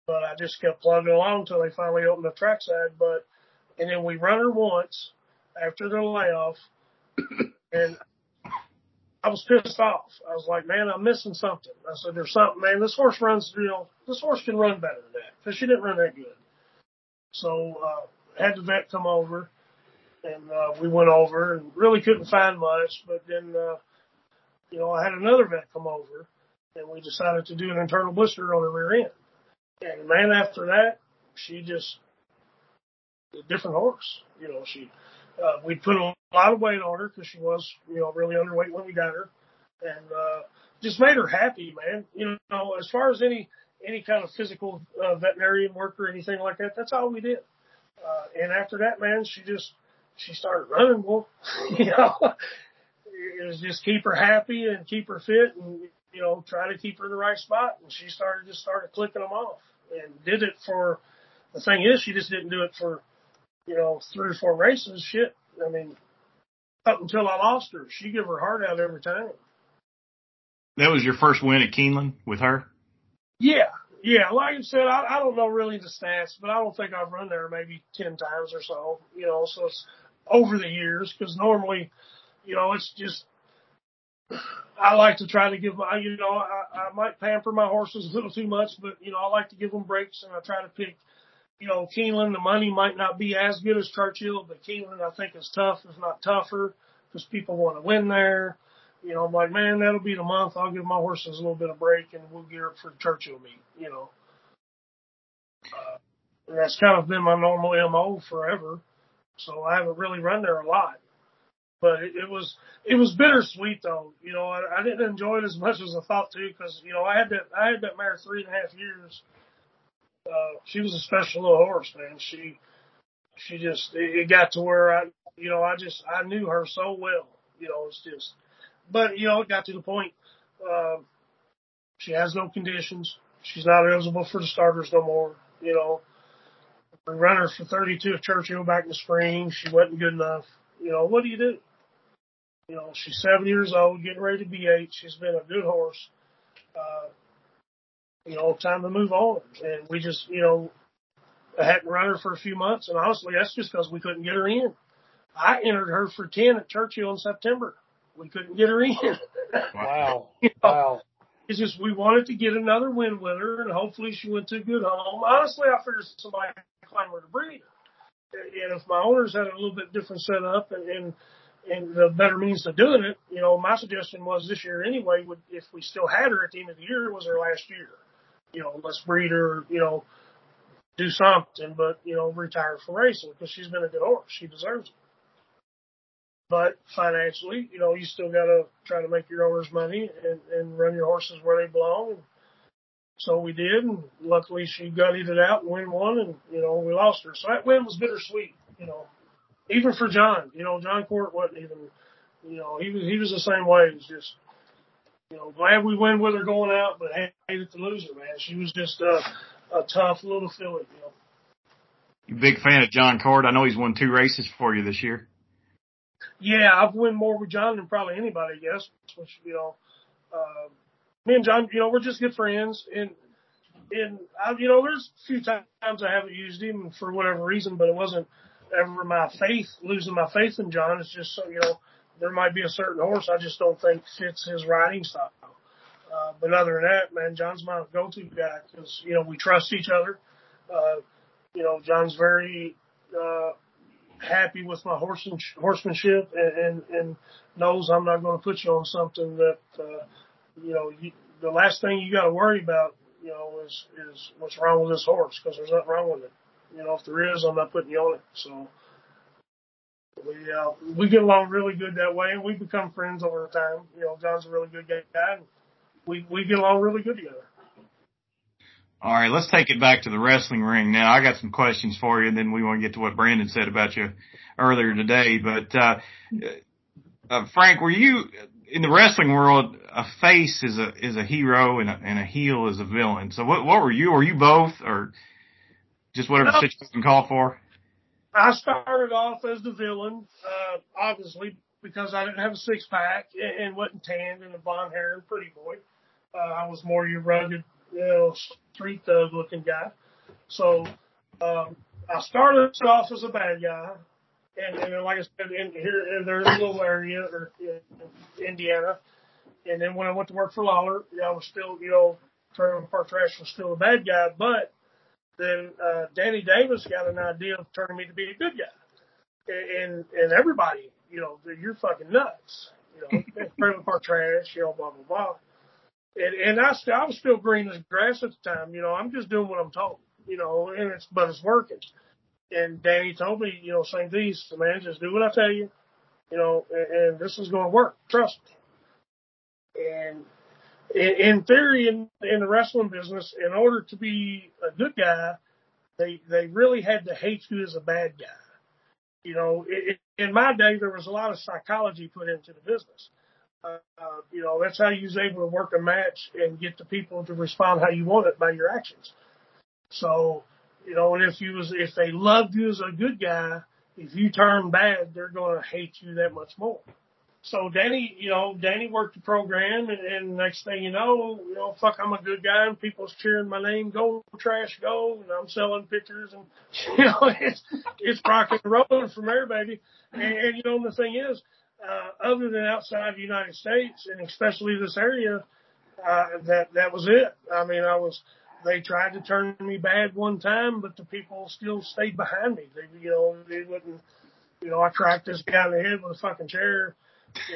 Speaker 4: but I just kept plugging along until they finally opened the trackside. But and then we run her once after the layoff, (coughs) and I was pissed off. I was like, man, I'm missing something. I said, there's something, man. This horse runs, you know, this horse can run better than that because she didn't run that good. So uh, had the vet come over and uh, we went over and really couldn't find much. But then, uh, you know, I had another vet come over, and we decided to do an internal blister on the rear end. And man, after that, she just a different horse. You know, she uh, we put a lot of weight on her because she was, you know, really underweight when we got her, and uh, just made her happy, man. You know, as far as any any kind of physical uh, veterinarian work or anything like that, that's all we did. Uh, and after that, man, she just she started running. Well, (laughs) you know, it was just keep her happy and keep her fit and, you know, try to keep her in the right spot. And she started, just started clicking them off and did it for, the thing is, she just didn't do it for, you know, three or four races. Shit. I mean, up until I lost her, she gave her heart out every time.
Speaker 5: That was your first win at Keeneland with her?
Speaker 4: Yeah, yeah, like I said, I, I don't know really the stats, but I don't think I've run there maybe 10 times or so, you know, so it's over the years because normally, you know, it's just, I like to try to give my, you know, I, I might pamper my horses a little too much, but, you know, I like to give them breaks and I try to pick, you know, Keeneland, the money might not be as good as Churchill, but Keeneland I think is tough, if not tougher, because people want to win there you know, I'm like, man, that'll be the month. I'll give my horses a little bit of break and we'll gear up for the Churchill meet, you know. Uh, that's kind of been my normal MO forever. So I haven't really run there a lot. But it, it was, it was bittersweet though. You know, I, I didn't enjoy it as much as I thought to because, you know, I had that, I had that mare three and a half years. Uh, she was a special little horse, man. She, she just, it, got to where I, you know, I just, I knew her so well. You know, it's just, but you know, it got to the point. Uh, she has no conditions. She's not eligible for the starters no more. You know, we run her for 32 at Churchill back in the spring. She wasn't good enough. You know, what do you do? You know, she's seven years old, getting ready to be eight. She's been a good horse. Uh, you know, time to move on. And we just, you know, I hadn't run her for a few months. And honestly, that's just because we couldn't get her in. I entered her for 10 at Churchill in September we couldn't get her in. (laughs)
Speaker 6: Wow.
Speaker 4: you know,
Speaker 6: Wow.
Speaker 4: It's just we wanted to get another win with her, and hopefully she went to a good home. Honestly, I figured somebody her to breed her. And if my owners had a little bit different setup and, and and the better means of doing it, you know, my suggestion was this year anyway. Would if we still had her at the end of the year, it was her last year. You know, let's breed her. You know, do something, but you know, retire from racing because she's been a good horse. She deserves it. But financially, you know, you still got to try to make your owners money and, and run your horses where they belong. So we did, and luckily she gutted it out and win one, and you know we lost her. So that win was bittersweet, you know, even for Jon. You know, Jon Court wasn't even, you know, he was he was the same way. It's just, you know, glad we win with her going out, but hated to lose her, man. She was just a, a tough little filly, you know.
Speaker 5: You big fan of Jon Court? I know he's won two races for you this year.
Speaker 4: Yeah, I've won more with Jon than probably anybody, I guess. Which you know, uh, me and Jon, you know, we're just good friends, and and I, you know, there's a few times I haven't used him for whatever reason, but it wasn't ever my faith losing my faith in Jon. It's just so you know, there might be a certain horse I just don't think fits his riding style. Uh, but other than that, man, Jon's my go-to guy because you know we trust each other. Uh, you know, Jon's very uh, happy with my horseman, horsemanship and, and, and knows I'm not going to put you on something that, uh, you know, you, the last thing you got to worry about, you know, is, is what's wrong with this horse because there's nothing wrong with it. You know, if there is, I'm not putting you on it. So we, uh, we get along really good that way and we become friends over time. You know, Jon's a really good guy and we, we get along really good together.
Speaker 5: All right, let's take it back to the wrestling ring now. I got some questions for you, and then we want to get to what Brandon said about you earlier today. But uh, uh, Frank, were you in the wrestling world? A face is a is a hero, and a, and a heel is a villain. So what what were you? Were you both, or just whatever no. situation called for?
Speaker 4: I started off as the villain, uh, obviously because I didn't have a six pack and and wasn't tanned and a blonde hair and pretty boy. Uh, I was more your rugged you know, street thug looking guy. So um, I started off as a bad guy, and, and then, like I said, in here in their little area or in Indiana, and then when I went to work for Lawler, I was still, you know, Trailer Park Trash was still a bad guy, but then uh, Danny Davis got an idea of turning me to be a good guy, and and everybody, you know, you're fucking nuts, you know, (laughs) Trailer Park Trash, you know, blah blah blah. And, and I, I was still green as grass at the time. You know, I'm just doing what I'm told. You know, and it's but it's working. And Danny told me, you know, same thing. Man, just do what I tell you. You know, and, and this is going to work. Trust me. And in, theory, in, in the wrestling business, in order to be a good guy, they they really had to hate you as a bad guy. You know, it, it, in my day, there was a lot of psychology put into the business. Uh, you know, that's how you was able to work a match and get the people to respond how you want it by your actions. So, you know, and if you was, if they loved you as a good guy, if you turn bad, they're going to hate you that much more. So Danny, you know, Danny worked the program and, and next thing you know, you know, fuck, I'm a good guy and people's cheering my name, go trash, go, and I'm selling pictures and, (laughs) you know, it's, it's rock and rolling from there, baby. And, and you know, the thing is, uh, other than outside the United States and especially this area, uh, that, that was it. I mean, I was, they tried to turn me bad one time, but the people still stayed behind me. They, you know, they wouldn't, you know, I cracked this guy in the head with a fucking chair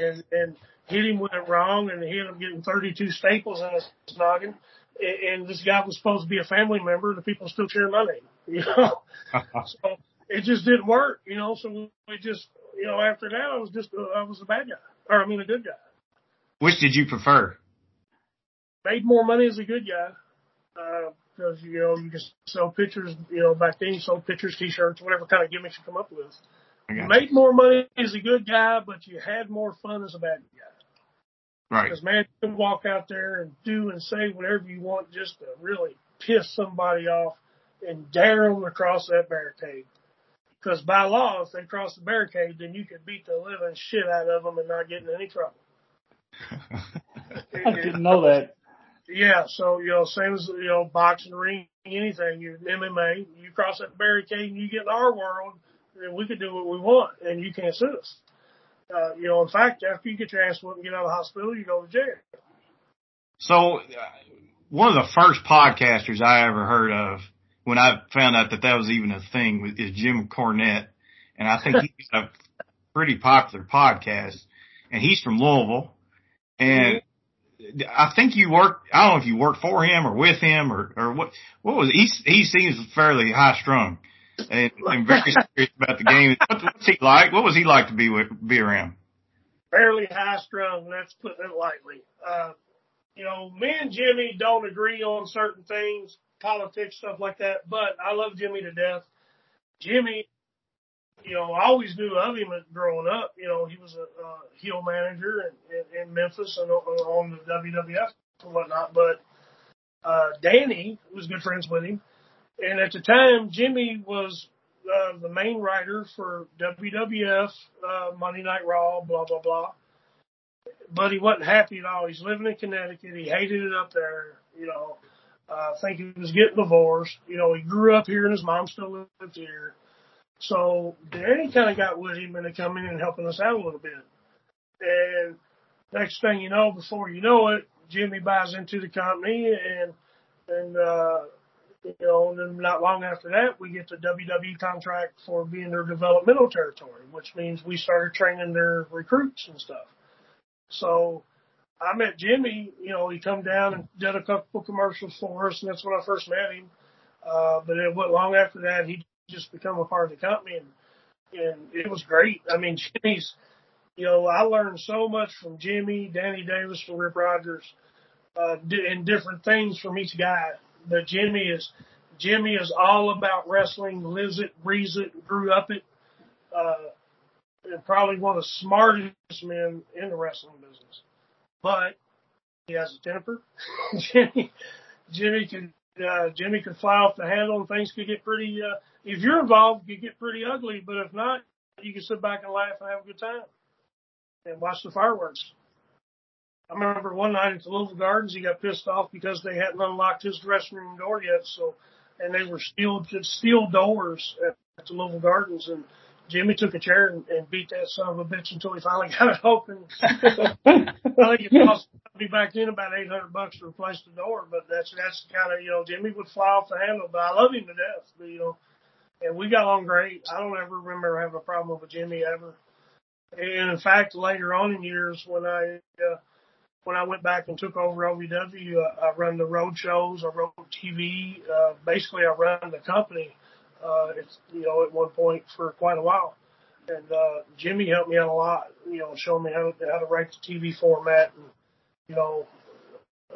Speaker 4: and, and hit him with it wrong and he ended up getting 32 staples in his noggin. And and this guy was supposed to be a family member. The people still cheering my name, you know, (laughs) so it just didn't work, you know, so we just, you know, after that, I was just, uh, I was a bad guy, or I mean, a good guy.
Speaker 5: Which did you prefer?
Speaker 4: Made more money as a good guy, because uh, you know you just sell pictures. You know, back then you sold pictures, T-shirts, whatever kind of gimmicks you come up with. You made more money as a good guy, but you had more fun as a bad guy.
Speaker 5: Right.
Speaker 4: Because man, you can walk out there and do and say whatever you want just to really piss somebody off and dare them across that barricade. Because by law, if they cross the barricade, then you could beat the living shit out of them and not get in any trouble. (laughs)
Speaker 6: I didn't know that.
Speaker 4: Yeah, so you know, same as you know, boxing, ring, anything. You MMA, you cross that barricade and you get in our world, then we can do what we want, and you can't sue us. Uh, you know, in fact, after you get your ass whipped and get out of the hospital, you go to jail.
Speaker 5: So, uh, one of the first podcasters I ever heard of when I found out that that was even a thing is Jim Cornette. And I think he's a pretty popular podcast and he's from Louisville. And I think you work, I don't know if you work for him or with him or, or what, what was, he, he seems fairly high strung and, and very serious about the game. what's he like? What was he like to be with, be around?
Speaker 4: Fairly high strung. That's putting it lightly. Uh, you know, me and Jimmy don't agree on certain things politics, stuff like that. But I love Jimmy to death. Jimmy, you know, I always knew of him growing up. You know, he was a, a heel manager in, in, in Memphis and on the WWF and whatnot. But uh, Danny was good friends with him. And at the time, Jimmy was uh, the main writer for WWF, uh, Monday Night Raw, blah, blah, blah. But he wasn't happy at all. He's living in Connecticut. He hated it up there, you know. Uh, I think he was getting divorced. You know, he grew up here and his mom still lived here. So Danny kind of got with him they come in and helping us out a little bit. And next thing you know, before you know it, Jimmy buys into the company and, and, uh, you know, and then not long after that, we get the WWE contract for being their developmental territory, which means we started training their recruits and stuff. So I met Jimmy, you know, he come down and did a couple commercials for us and that's when I first met him. Uh, but it went long after that, he just become a part of the company and, and it was great. I mean, Jimmy's, you know, I learned so much from Jimmy, Danny Davis, from Rip Rogers, uh, and different things from each guy. But Jimmy is, Jimmy is all about wrestling, lives it, breathes it, grew up it, uh, and probably one of the smartest men in the wrestling business. But he has a temper. (laughs) Jimmy, Jimmy can, uh, Jimmy can fly off the handle and things could get pretty, uh, if you're involved, could get pretty ugly, but if not, you can sit back and laugh and have a good time and watch the fireworks. I remember one night at the Louisville Gardens, he got pissed off because they hadn't unlocked his dressing room door yet. So, and they were steel steel doors at, at the Louisville Gardens, and Jimmy took a chair and, and beat that son of a bitch until he finally (laughs) got it open. (laughs) I think it cost me back then about eight hundred bucks to replace the door, but that's that's kind of you know Jimmy would fly off the handle, but I love him to death. But, you know, and we got along great. I don't ever remember having a problem with Jimmy ever. And in fact, later on in years, when I uh, when I went back and took over OVW, uh, I run the road shows, I wrote TV. Uh, basically, I run the company. Uh, it's you know at one point for quite a while, and uh, Jimmy helped me out a lot. You know, showing me how to, how to write the TV format and you know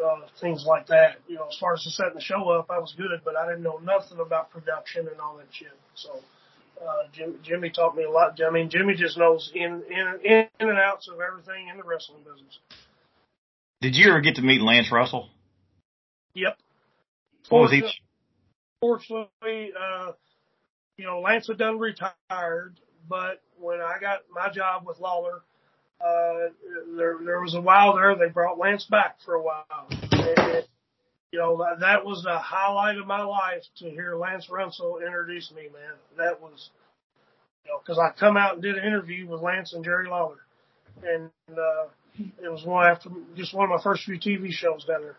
Speaker 4: uh, things like that. You know, as far as the setting the show up, I was good, but I didn't know nothing about production and all that shit. So uh, Jim, Jimmy taught me a lot. I mean, Jimmy just knows in, in, in and outs of everything in the wrestling business.
Speaker 5: Did you ever get to meet Lance Russell?
Speaker 4: Yep.
Speaker 5: What was he?
Speaker 4: Fortunately, uh, you know, Lance had done retired, but when I got my job with Lawler, uh, there, there was a while there, they brought Lance back for a while. And, you know, that, that was the highlight of my life to hear Lance Russell introduce me, man. That was, you know, cause I come out and did an interview with Lance and Jerry Lawler. And, uh, it was one after just one of my first few TV shows down there.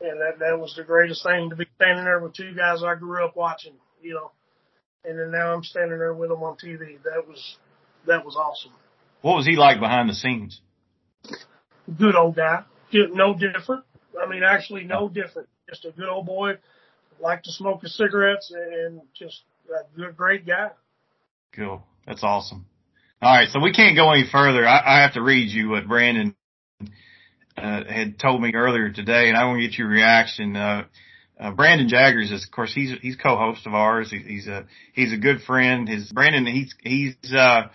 Speaker 4: And that, that was the greatest thing to be standing there with two guys I grew up watching, you know, and then now I'm standing there with them on TV. That was, that was awesome.
Speaker 5: What was he like behind the scenes?
Speaker 4: Good old guy. No different. I mean, actually, no different. Just a good old boy, liked to smoke his cigarettes, and just a good, great guy.
Speaker 5: Cool. That's awesome. All right, so we can't go any further. I, I have to read you what Brandon uh, had told me earlier today, and I want to get your reaction. Uh, uh, Brandon Jaggers is, of course, he's he's co-host of ours. He, he's a he's a good friend. His Brandon, he's he's uh,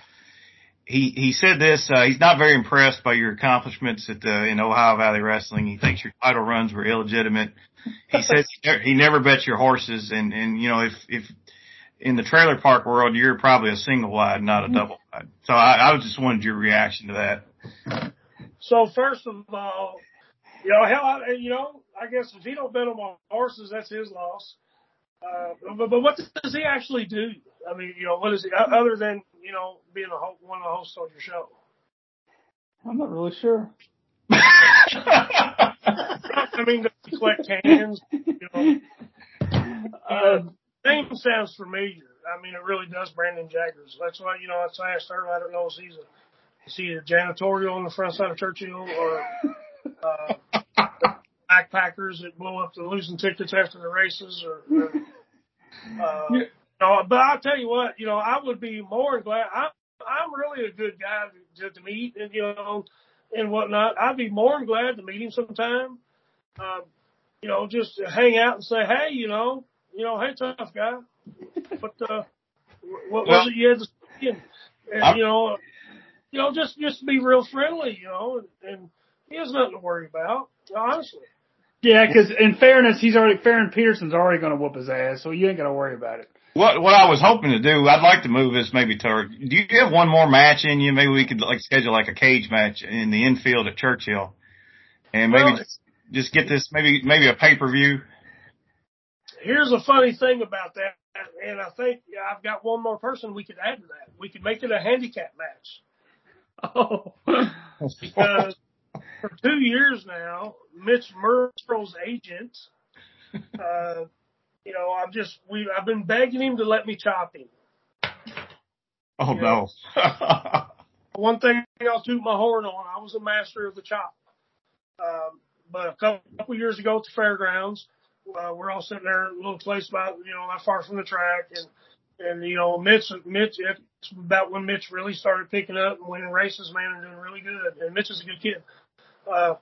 Speaker 5: he he said this. Uh, he's not very impressed by your accomplishments at the in Ohio Valley Wrestling. He thinks your title runs were illegitimate. He says he never bets your horses, and and you know if if in the trailer park world you're probably a single wide, not a double wide. So I, I just wanted your reaction to that.
Speaker 4: So first of all, you know, hell, I, you know, I guess if he don't bet on my horses, that's his loss. Uh, but, but what does he actually do? I mean, you know, what is he other than you know being a ho- one of the hosts on your show?
Speaker 8: I'm not really sure. (laughs) (laughs)
Speaker 4: I mean, does he collect cans? You know, uh, name sounds familiar. I mean, it really does. Brandon Jaggers. That's why you know. That's why I asked earlier. I don't know if he's a is he a janitorial on the front side of Churchill or uh, (laughs) backpackers that blow up the losing tickets after the races or. or uh, you know, but I'll tell you what, you know, I would be more glad. I'm I'm really a good guy to, to meet and you know and whatnot. I'd be more than glad to meet him sometime. Um, you know, just hang out and say, hey, you know, you know, hey, tough guy, what uh, what was it you had to say? And, and you know, you know, just just be real friendly, you know, and, and he has nothing to worry about, honestly.
Speaker 6: Yeah, because in fairness, he's already Farron Peterson's already going to whoop his ass, so you ain't going to worry about it.
Speaker 5: What what I was hoping to do, I'd like to move this maybe to. Do you have one more match in you? Maybe we could like schedule like a cage match in the infield at Churchill, and maybe well, just, just get this maybe maybe a pay per view.
Speaker 4: Here's a funny thing about that, and I think yeah, I've got one more person we could add to that. We could make it a handicap match. (laughs)
Speaker 6: Oh,
Speaker 4: because for two years now, Mitch Merle's agent, uh, you know, I've just we I've been begging him to let me chop him.
Speaker 5: Oh
Speaker 4: You
Speaker 5: no. (laughs)
Speaker 4: One thing I'll toot my horn on, I was a master of the chop. Um, but a couple, couple years ago at the fairgrounds, uh, we're all sitting there in a little place about, you know, not far from the track and, and, you know, Mitch, Mitch, it's about when Mitch really started picking up and winning races, man, and doing really good. And Mitch is a good kid. Uh,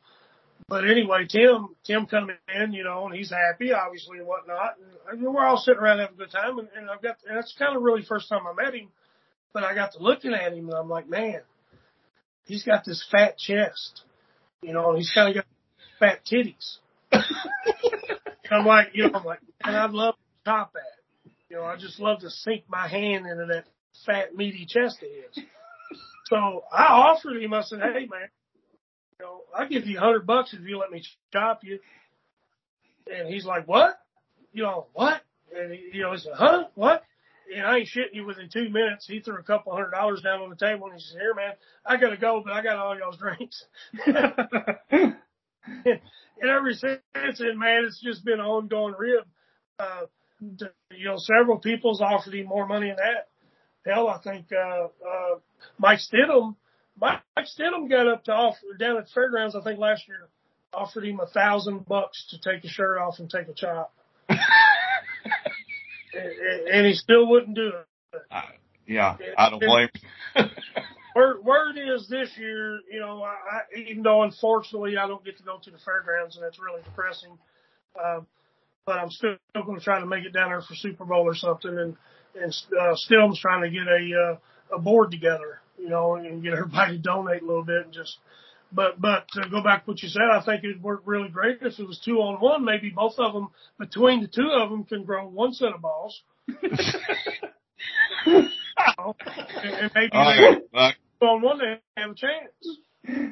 Speaker 4: but anyway, Tim, Tim coming in, you know, and he's happy, obviously, and whatnot. And we're all sitting around having a good time. And, and I've got, and that's kind of really first time I met him. But I got to looking at him and I'm like, man, he's got this fat chest, you know, and he's kind of got fat titties. (laughs) I'm like, you know, I'm like, and I'd love to top that. You know, I just love to sink my hand into that fat meaty chest of his. (laughs) So I offered him, I said, hey man, you know, I'll give you a hundred bucks if you let me chop you. And he's like, what? You know, what? And he, you know, he said, huh? What? And I ain't shitting you within two minutes. He threw a couple hundred dollars down on the table and he said, here man, I gotta go, but I got all y'all's drinks. (laughs) (laughs) and ever since then, man, it's just been an ongoing rib. Uh, to, you know, several people's offered him more money than that. Hell, I think, uh, uh, Mike Stidham, Mike, Mike Stidham got up to offer down at fairgrounds, I think last year, offered him a thousand bucks to take his shirt off and take a chop. (laughs) and, and he still wouldn't do it.
Speaker 5: Uh, yeah, I don't blame. (laughs)
Speaker 4: Word, word is this year, you know, I, I, even though unfortunately I don't get to go to the fairgrounds and it's really depressing, um, but I'm still going to try to make it down there for Super Bowl or something. And and uh, Still's trying to get a uh, a board together, you know, and get everybody to donate a little bit and just. But but to go back to what you said, I think it'd work really great if it was two on one. Maybe both of them between the two of them can grow one set of balls. (laughs) (laughs) And, and maybe
Speaker 5: All
Speaker 4: they-
Speaker 5: right,
Speaker 4: on one they have a chance.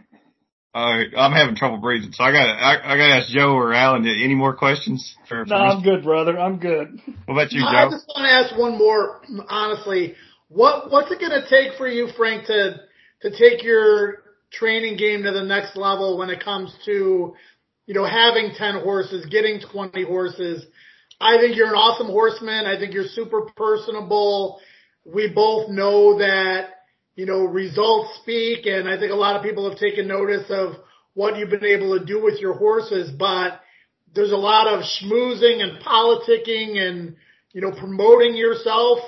Speaker 5: All right, I'm having trouble breathing, so I got to I, I got to ask Joe or Alan. Uh, any more questions? For, for
Speaker 8: No, I'm good, brother. I'm good.
Speaker 5: What about you, Joe?
Speaker 7: I just want to ask one more, honestly. What what's it going to take for you, Frank, to to take your training game to the next level when it comes to, you know, having ten horses, getting twenty horses? I think you're an awesome horseman. I think you're super personable. We both know that, you know, results speak, and I think a lot of people have taken notice of what you've been able to do with your horses, but there's a lot of schmoozing and politicking and, you know, promoting yourself,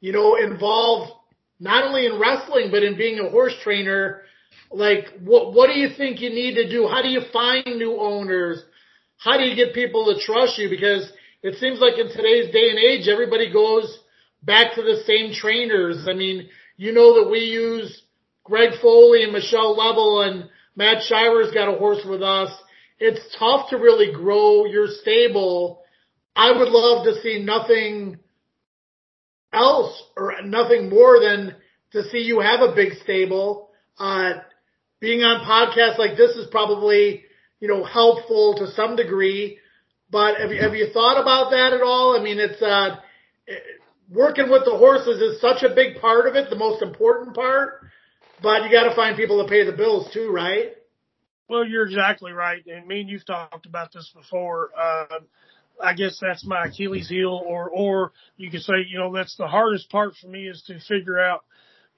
Speaker 7: you know, involved not only in wrestling, but in being a horse trainer. Like, what, what do you think you need to do? How do you find new owners? How do you get people to trust you? Because it seems like in today's day and age, everybody goes back to the same trainers. I mean, you know that we use Greg Foley and Michelle Lovell and Matt Shiver's got a horse with us. It's tough to really grow your stable. I would love to see nothing else or nothing more than to see you have a big stable. Uh, being on podcasts like this is probably, you know, helpful to some degree. But have you, have you thought about that at all? I mean, it's, uh, working with the horses is such a big part of it, the most important part. But you got to find people to pay the bills too, right?
Speaker 4: Well, you're exactly right, and me and you've talked about this before. Uh, I guess that's my Achilles heel, or or you could say, you know, that's the hardest part for me is to figure out,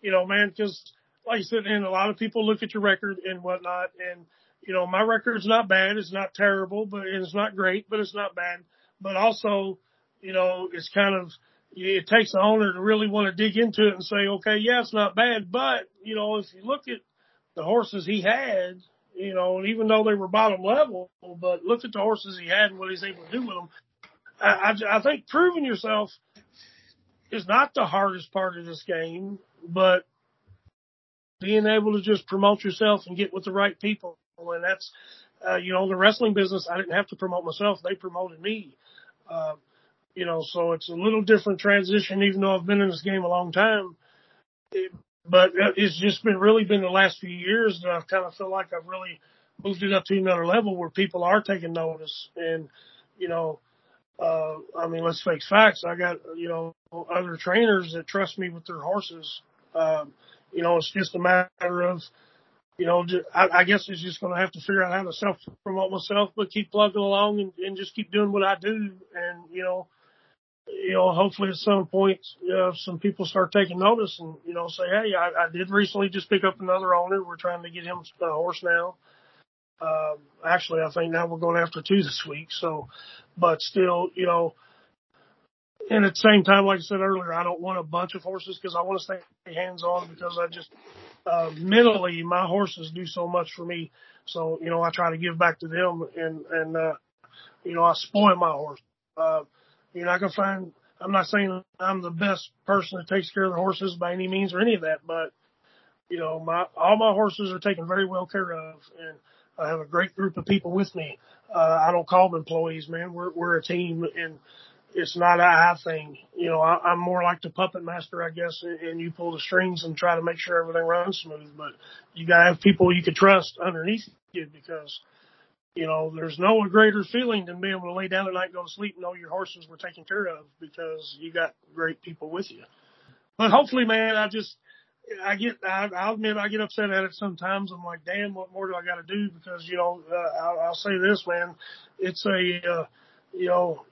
Speaker 4: you know, man, because like you said, and a lot of people look at your record and whatnot, and you know, my record's not bad, it's not terrible, but it's not great, but it's not bad. But also, you know, it's kind of it takes the owner to really want to dig into it and say, okay, yeah, it's not bad, but you know, if you look at the horses he had, you know, and even though they were bottom level, but look at the horses he had and what he's able to do with them. I, I, I think proving yourself is not the hardest part of this game, but being able to just promote yourself and get with the right people. And that's, uh, you know, the wrestling business, I didn't have to promote myself. They promoted me. Uh, you know, so it's a little different transition, even though I've been in this game a long time. It, but it's just been really been the last few years that I've kind of feel like I've really moved it up to another level where people are taking notice. And, you know, uh, I mean, let's face facts. I got, you know, other trainers that trust me with their horses. Um, you know, it's just a matter of, you know, I, I guess it's just going to have to figure out how to self promote myself, but keep plugging along and, and just keep doing what I do. And, you know, you know, hopefully at some point, uh, some people start taking notice and, you know, say, Hey, I, I did recently just pick up another owner. We're trying to get him a horse now. Um, actually, I think now we're going after two this week. So, but still, you know, and at the same time, like I said earlier, I don't want a bunch of horses because I want to stay hands on because I just, uh, mentally, my horses do so much for me. So, you know, I try to give back to them and, and, uh, you know, I spoil my horse. Uh, you're not going to find, I'm not saying I'm the best person that takes care of the horses by any means or any of that, but, you know, my, all my horses are taken very well care of and I have a great group of people with me. Uh, I don't call them employees, man. We're, we're a team and, it's not a I thing. You know, I, I'm more like the puppet master, I guess, and, and you pull the strings and try to make sure everything runs smooth. But you gotta have people you can trust underneath you because, you know, there's no greater feeling than being able to lay down at night, go to sleep, and know your horses were taken care of because you got great people with you. But hopefully, man, I just, I get, I, I'll admit, I get upset at it sometimes. I'm like, damn, what more do I got to do? Because, you know, uh, I'll, I'll say this, man, it's a, uh, you know,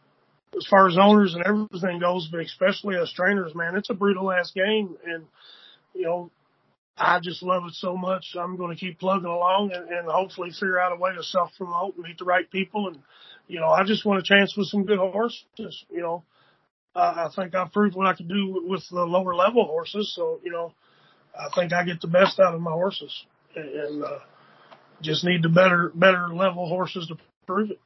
Speaker 4: as far as owners and everything goes, but especially as trainers, man, it's a brutal ass game. And, you know, I just love it so much. I'm going to keep plugging along and, and hopefully figure out a way to self promote and meet the right people. And, you know, I just want a chance with some good horses. You know, uh, I think I've proved what I can do with the lower level horses. So, you know, I think I get the best out of my horses and, and uh, just need the better, better level horses to prove it.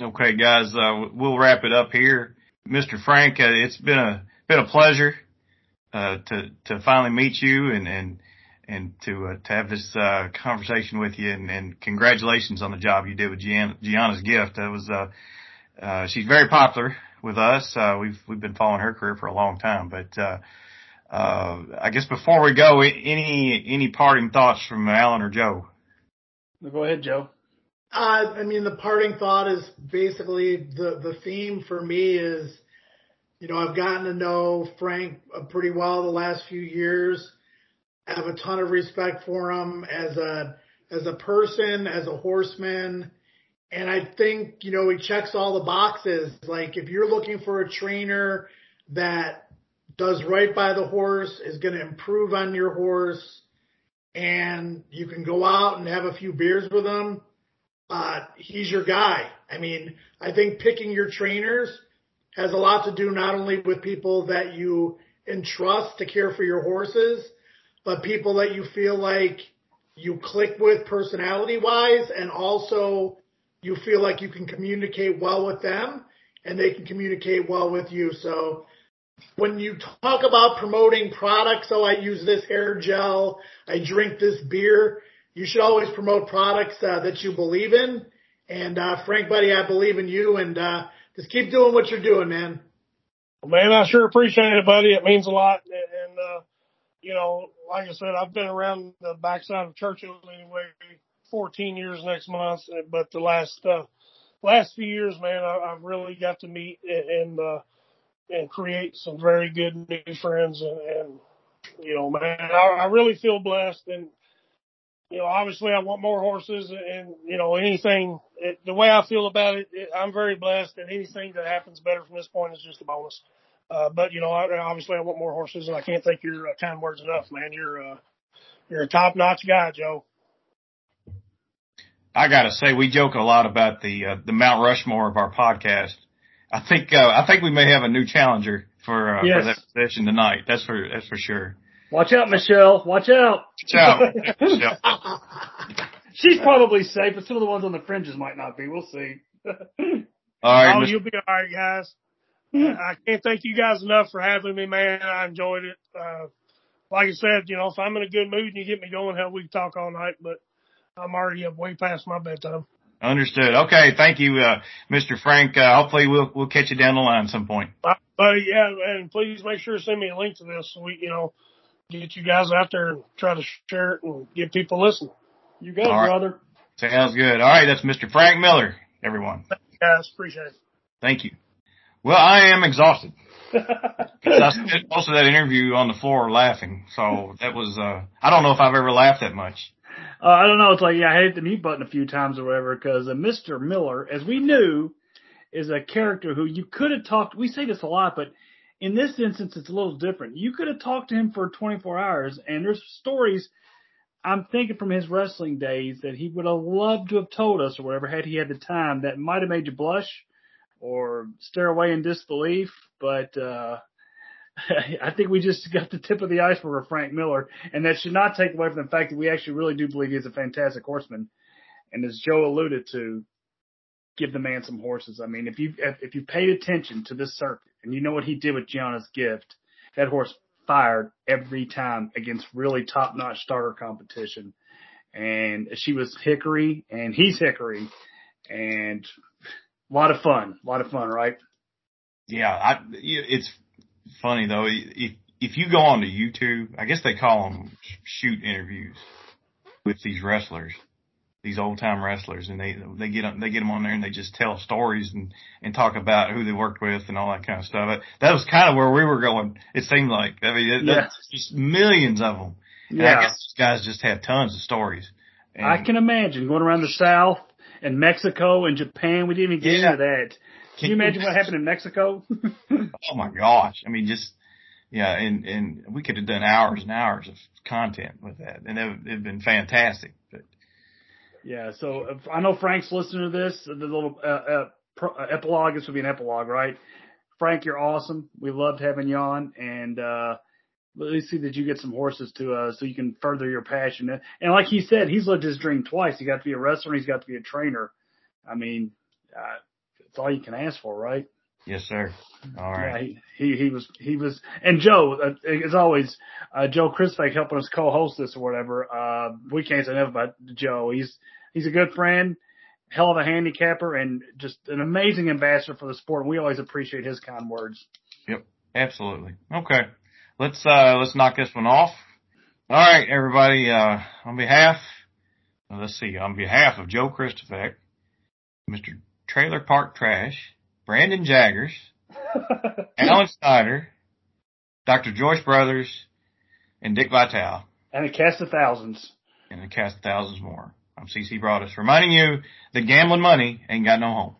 Speaker 5: Okay, guys, uh, we'll wrap it up here. Mr. Frank, uh, it's been a been a pleasure uh, to to finally meet you and and and to uh, to have this uh, conversation with you. And, and congratulations on the job you did with Gian, Gianna's gift. That was uh, uh, she's very popular with us. Uh, we've we've been following her career for a long time. But uh, uh, I guess before we go, any any parting thoughts from Alan or Joe?
Speaker 6: Go ahead, Joe.
Speaker 7: Uh, I mean, the parting thought is basically the the theme for me is, you know, I've gotten to know Frank pretty well the last few years. I have a ton of respect for him as a as a person, as a horseman, and I think you know he checks all the boxes. Like if you're looking for a trainer that does right by the horse, is going to improve on your horse, and you can go out and have a few beers with him uh, he's your guy. I mean, I think picking your trainers has a lot to do not only with people that you entrust to care for your horses, but people that you feel like you click with personality wise and also you feel like you can communicate well with them and they can communicate well with you. So when you talk about promoting products, oh, I use this hair gel, I drink this beer, you should always promote products uh, that you believe in. And uh, Frank, buddy, I believe in you, and uh, just keep doing what you're doing, man.
Speaker 4: Man, I sure appreciate it, buddy. It means a lot. And, uh, you know, like I said, I've been around the backside of Churchill anyway, 14 years next month. But the last, uh, last few years, man, I, I've really got to meet and, uh, and create some very good new friends. And, and you know, man, I, I really feel blessed. And, you know, obviously I want more horses and, you know, anything, it, the way I feel about it, it, I'm very blessed and anything that happens better from this point is just a bonus. Uh, but you know, I, obviously I want more horses and I can't thank your uh, kind words enough, man. You're, uh, you're a top notch guy, Joe.
Speaker 5: I gotta say, we joke a lot about the, uh, the Mount Rushmore of our podcast. I think, uh, I think we may have a new challenger for, uh, yes. for that position tonight. That's for, that's for sure.
Speaker 6: Watch out, Michelle. Watch out.
Speaker 5: Watch out. (laughs)
Speaker 6: She's probably safe, but some of the ones on the fringes might not be. We'll see. (laughs)
Speaker 5: all right.
Speaker 4: Oh, Mr. you'll be all right, guys. (clears throat) I can't thank you guys enough for having me, man. I enjoyed it. Uh, like I said, you know, if I'm in a good mood and you get me going, hell, we can talk all night, but I'm already up way past my bedtime.
Speaker 5: Understood. Okay. Thank you, uh, Mr. Frank. Uh, hopefully we'll, we'll catch you down the line some point.
Speaker 4: Uh, buddy, yeah, and please make sure to send me a link to this so we, you know, get you guys out there and try to share it and get people listening.
Speaker 6: You got it, brother.
Speaker 5: Sounds good. All right, that's Mr. Frank Miller, everyone.
Speaker 4: Thank you guys, appreciate it.
Speaker 5: Thank you. Well, I am exhausted. (laughs) I spent most of that interview on the floor laughing, so that was uh I don't know if I've ever laughed that much.
Speaker 6: Uh, I don't know. It's like, yeah, I hit the mute button a few times or whatever because uh, Mr. Miller, as we knew, is a character who you could have talked. We say this a lot, but in this instance, it's a little different. You could have talked to him for 24 hours, and there's stories. I'm thinking from his wrestling days that he would have loved to have told us or whatever had he had the time that might have made you blush or stare away in disbelief. But uh, (laughs) I think we just got the tip of the iceberg of Frank Miller, and that should not take away from the fact that we actually really do believe he's a fantastic horseman. And as Joe alluded to, give the man some horses. I mean, if you if you paid attention to this circuit and you know what he did with Gianna's gift, that horse fired every time against really top notch starter competition. And she was Hickory and he's Hickory and a lot of fun, a lot of fun, right?
Speaker 5: Yeah, I, it's funny though. If if you go on to YouTube, I guess they call them shoot interviews with these wrestlers, these old time wrestlers, and they they get they get them on there and they just tell stories and and talk about who they worked with and all that kind of stuff. But that was kind of where we were going. It seemed like I mean, it, yeah. just millions of them. And yeah. I guess these guys just have tons of stories.
Speaker 6: And I can imagine going around the South and Mexico and Japan. We didn't even get yeah. into that. Can you imagine what happened in Mexico? (laughs)
Speaker 5: oh my gosh! I mean, just yeah, and and we could have done hours and hours of content with that, and it would have been fantastic.
Speaker 6: Yeah, so if, I know Frank's listening to this. The little uh, uh, pro, uh, epilogue. This would be an epilogue, right? Frank, you're awesome. We loved having you on, and uh, let's see that you get some horses to uh, so you can further your passion. And like he said, he's lived his dream twice. He got to be a wrestler, and he's got to be a trainer. I mean, uh, it's all you can ask for, right?
Speaker 5: Yes, sir. All right.
Speaker 6: Yeah, he, he, he was he was and Joe uh, as always uh, Joe Kristufek helping us co-host this or whatever. Uh, we can't say enough about Joe. He's he's a good friend, hell of a handicapper, and just an amazing ambassador for the sport. We always appreciate his kind words.
Speaker 5: Yep, absolutely. Okay, let's uh let's knock this one off. All right, everybody. Uh, on behalf, let's see, on behalf of Joe Kristufek, Mr. Trailer Park Trash, Brandon Jaggers, (laughs) Alan Schneider, Dr. Joyce Brothers, and Dick Vitale.
Speaker 6: And a cast of thousands.
Speaker 5: And a cast of thousands more. I'm CC Broaddus reminding you that gambling money ain't got no home.